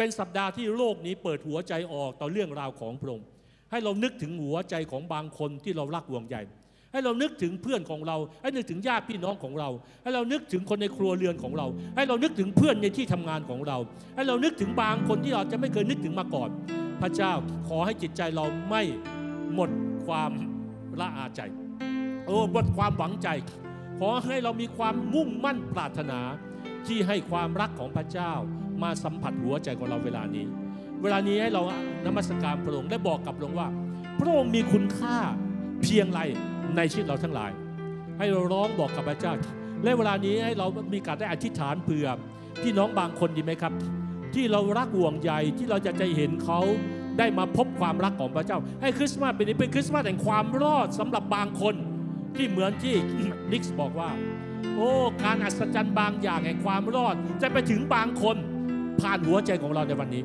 เป็นสัปดาห์ที่โลกนี้เปิดหัวใจออกต่อเรื่องราวของพระองค์ให้เรานึกถึงหัวใจของบางคนที่เรารักห่วงใยให้เรานึกถึงเพื่อนของเรา ให้นึกถึงญาติพี่น้องของเรา ให้เรานึกถึงคนในครัวเรือนของเรา ให้เรานึกถึงเพื่อนในที่ทำงานของเรา ให้เรานึกถึงบางคนที่เราจะไม่เคยนึกถึงมาก่อน พระเจ้าขอให้จิตใจเราไม่หมดความละอาใจโอ้หมดความหวังใจ ขอให้เรามีความมุ่งมั่นปรารถนาที่ให้ความรักของพระเจ้า มาสัมผัสหัวใจของเราเวลานี้ เวลานี้ให้เรานมัสการพระองค์และบอกกับพระองค์ว่า พระองค์มีคุณค่าเพียงไรในชีวิตเราทั้งหลาย ให้เราร้องบอกกับพระเจ้า และเวลานี้ให้เรามีการได้อธิษฐานเผื่อพี่น้องบางคนดีไหมครับ ที่เรารักห่วงใยที่เราจะใจเห็นเขาได้มาพบความรักของพระเจ้า ให้คริสต์มาสเป็นนี้เป็นคริสต์มาสแห่งความรอดสำหรับบางคนที่เหมือนที่นิกส์บอกว่า โอ้ การอัศจรรย์บางอย่างแห่งความรอด จะไปถึงบางคน ผ่านหัวใจของเราในวันนี้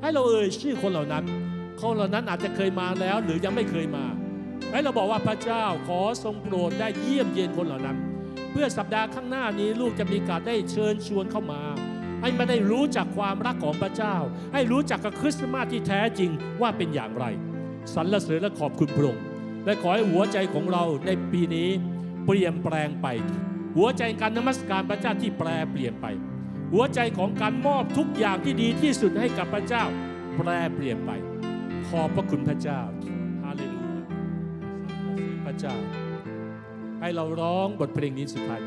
ให้เราเอ่ยชื่อคนเหล่านั้น คนเหล่านั้นอาจจะเคยมาแล้ว หรือยังไม่เคยมาให้เราบอกว่าพระเจ้าขอทรงโปรดได้เยี่ยมเยียนคนเหล่านั้น เพื่อสัปดาห์ข้างหน้านี้ลูกจะมีการได้เชิญชวนเข้ามา ให้มาได้รู้จักความรักของพระเจ้า ให้รู้จักกับคริสต์มาสที่แท้จริงว่าเป็นอย่างไรสรรเสริญและขอบคุณพระองค์และขอให้หัวใจของเราในปีนี้เปลี่ยนแปลงไป หัวใจการนมัสการพระเจ้าที่แปลเปลี่ยนไป หัวใจของการมอบทุกอย่างที่ดีที่สุดให้กับพระเจ้า แปรเปลี่ยนไป ขอบพระคุณพระเจ้าฮาเลลูยาพระเจ้า ให้เราร้องบทเพลงนี้สุดท้าย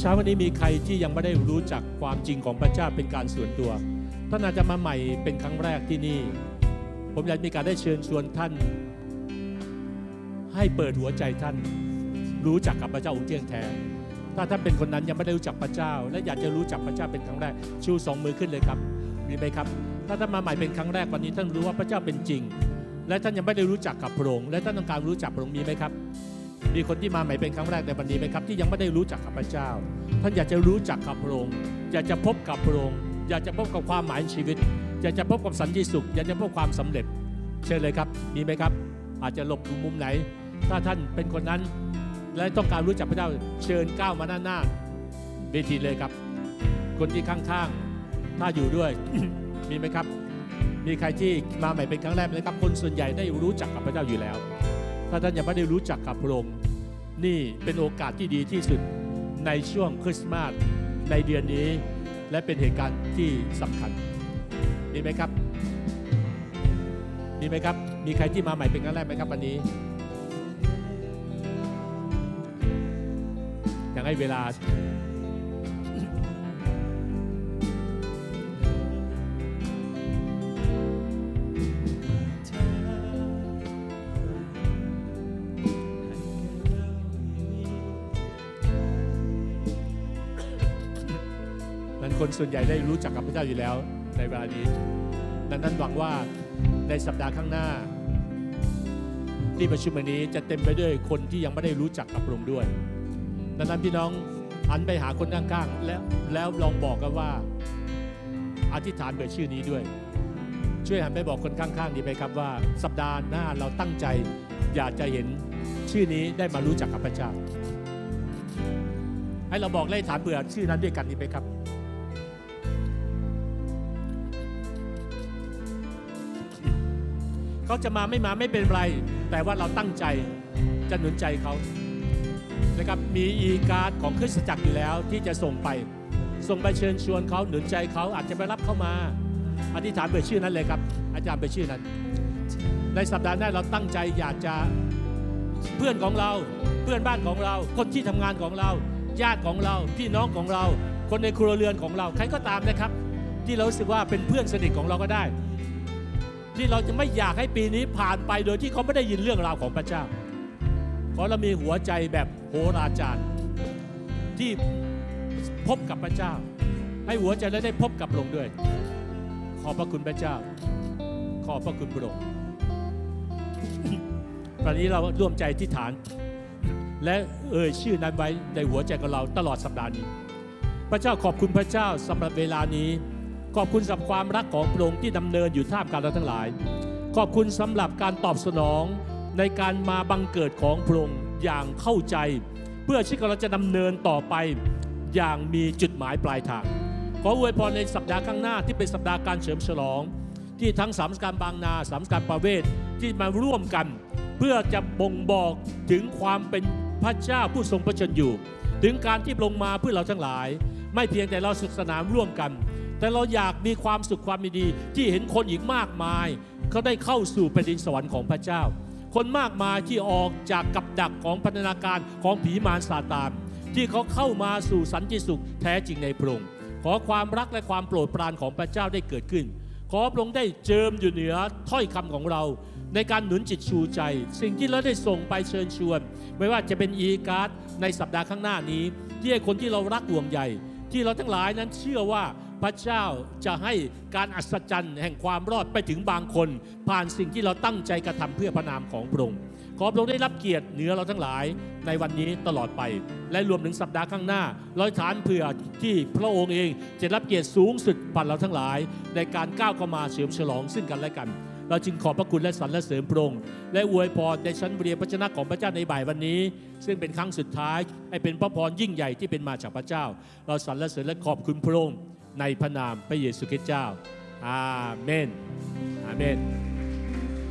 เช้าวันนี้มีใครที่ยังไม่ได้รู้จักความจริงของพระเจ้าเป็นการส่วนตัว ท่านอาจจะมาใหม่เป็นครั้งแรกที่นี่ ผมอยากมีการได้เชิญชวนท่าน ให้เปิดหัวใจท่าน รู้จักกับพระเจ้าองค์เจียงแท้ถ้าท่านเป็นคนนั้นยังไม่ได้รู้จักพระเจ้า และอยากจะรู้จักพระเจ้าเป็นครั้งแรกชูสองมือขึ้นเลยครับมีไหมครับ ถ้าท่านมาใหม่เป็นครั้งแรกวันนี้ท่านรู้ว่าพระเจ้าเป็นจริง และท่านยังไม่ได้รู้จักกับพระองค์และท่านต้องการรู้จักพระองค์มีไหมครับ มีคนที่มาใหม่เป็นครั้งแรกในวันนี้ไหมครับ ที่ยังไม่ได้รู้จักกับพระเจ้า ท่านอยากจะรู้จักกับพระองค์อยากจะพบกับพระองค์อยากจะพบกับความหมายในชีวิต อยากจะพบกับสันติสุข อยากจะพบความสำเร็จ เชิญเลยครับ มีไหมครับ อาจจะหลบอยู่มุมไหน ถ้าท่านเป็นคนนั้น และต้องการรู้จักพระเจ้าเชิญก้าวมาด้านหน้าเวทีเลยครับ คนที่ข้างๆ ถ้าอยู่ด้วยมีไหมครับ มีใครที่มาใหม่เป็นครั้งแรกไหมครับ คนส่วนใหญ่ได้รู้จักกับพระเจ้าอยู่แล้ว ถ้าท่านยังไม่ได้รู้จักกับพระองค์นี่เป็นโอกาสที่ดีที่สุดในช่วงคริสต์มาสในเดือนนี้ และเป็นเหตุการณ์ที่สำคัญมีไหมครับ มีไหมครับ มีใครที่มาใหม่เป็นครั้งแรกไหมครับวันนี้ยังให้เวลา ส่วนใหญ่ได้รู้จักกับพระเจ้าอยู่แล้วในเวลานี้ดังนั้นหวังว่าในสัปดาห์ข้างหน้า ที่ประชุมวันนี้จะเต็มไปด้วยคนที่ยังไม่ได้รู้จักกับพระองค์ด้วย ดังนั้นพี่น้องหันไปหาคนข้างๆแล้วแล้วลองบอกกันว่าอธิษฐานเปิดชื่อนี้ด้วย ช่วยหันไปบอกคนข้างๆดีไหมครับว่า สัปดาห์หน้าเราตั้งใจอยากจะเห็นชื่อนี้ได้มารู้จักกับพระเจ้าให้เราบอกเลขฐานเบื่อชื่อนั้นด้วยกันดีไหมครับ เขาจะมาไม่มาไม่เป็นไร แต่ว่าเราตั้งใจจะหนุนใจเขานะครับมีอีการ์ดของคริสตจักรอยู่แล้วที่จะส่งไป ส่งไปเชิญชวนเขาหนุนใจเขาอาจจะไปรับเข้ามา อธิษฐานเปิดชื่อนั้นเลยครับ อาจารย์เปิดชื่อนั้น ในสัปดาห์หน้าเราตั้งใจอยากจะเพื่อนของเราเพื่อนบ้านของเรา คนที่ทำงานของเรา ญาติของเรา พี่น้องของเรา คนในครัวเรือนของเรา ใครก็ตามนะครับ ที่เราสึกว่าเป็นเพื่อนสนิทของเราก็ได้ ที่เราจะไม่อยากให้ปีนี้ผ่านไปโดยที่เขาไม่ได้ยินเรื่องราวของพระเจ้า ขอเรามีหัวใจแบบโหราจารย์ที่พบกับพระเจ้า ให้หัวใจและได้พบกับพระองค์ด้วย ขอบพระคุณพระเจ้า ขอบพระคุณพระองค์ตอนนี้เราร่วมใจที่ฐาน และเอ่ยชื่อนั้นไว้ในหัวใจของเราตลอดสัปดาห์นี้ พระเจ้าขอบคุณพระเจ้าสำหรับเวลานี้ ขอบคุณสำหรับความรักของพระองค์ที่ดำเนินอยู่ท่ามกลางเราทั้งหลาย ขอบคุณสำหรับการตอบสนองในการมาบังเกิดของพระองค์อย่างเข้าใจ เพื่อชีวิตของเราจะดำเนินต่อไปอย่างมีจุดหมายปลายทาง ขออวยพรในสัปดาห์ข้างหน้าที่เป็นสัปดาห์การเฉลิมฉลอง ที่ทั้งสามสการบางนาสามสการประเวศที่มาร่วมกัน เพื่อจะบ่งบอกถึงความเป็นพระเจ้าผู้ทรงพระชนอยู่ ถึงการที่ลงมาเพื่อเราทั้งหลาย ไม่เพียงแต่เราสุขสนานร่วมกัน แต่เราอยากมีความสุขความดีที่เห็นคนอีกมากมาย เขาได้เข้าสู่แผ่นดินสวรรค์ของพระเจ้า คนมากมายที่ออกจากกับดักของพันธนาการของผีมารซาตานที่เขาเข้ามาสู่สันติสุขแท้จริงในพระองค์ขอความรักและความโปรดปรานของพระเจ้าได้เกิดขึ้น ขอพระองค์ได้เจิมอยู่เหนือถ้อยคำของเรา ในการหนุนจิตชูใจ สิ่งที่เราได้ส่งไปเชิญชวน ไม่ว่าจะเป็นอีการ์ดในสัปดาห์ข้างหน้านี้ ที่ให้คนที่เรารักห่วงใยที่เราทั้งหลายนั้นเชื่อว่า พระเจ้าจะให้การอัศจรรย์แห่งความรอดไปถึงบางคน ผ่านสิ่งที่เราตั้งใจกระทำเพื่อพระนามของพระองค์ขอพระองค์ได้รับเกียรติเหนือเราทั้งหลายในวันนี้ตลอดไป และรวมถึงสัปดาห์ข้างหน้าเราฐานเผื่อที่พระองค์เองจะรับเกียรติสูงสุดผ่านเราทั้งหลาย ในการก้าวเข้ามาเฉลิมฉลองซึ่งกันและกัน เราจึงขอบพระคุณและสรรเสริญพระองค์และอวยพรในชั้นเรียนพระชนะของพระเจ้าในบ่ายวันนี้ ซึ่งเป็นครั้งสุดท้ายให้เป็นพระพรยิ่งใหญ่ที่เป็นมาจากพระเจ้า เราสรรเสริญและขอบคุณพระองค์ ในพระนามพระเยซูคริสต์เจ้าอาเมนอาเมน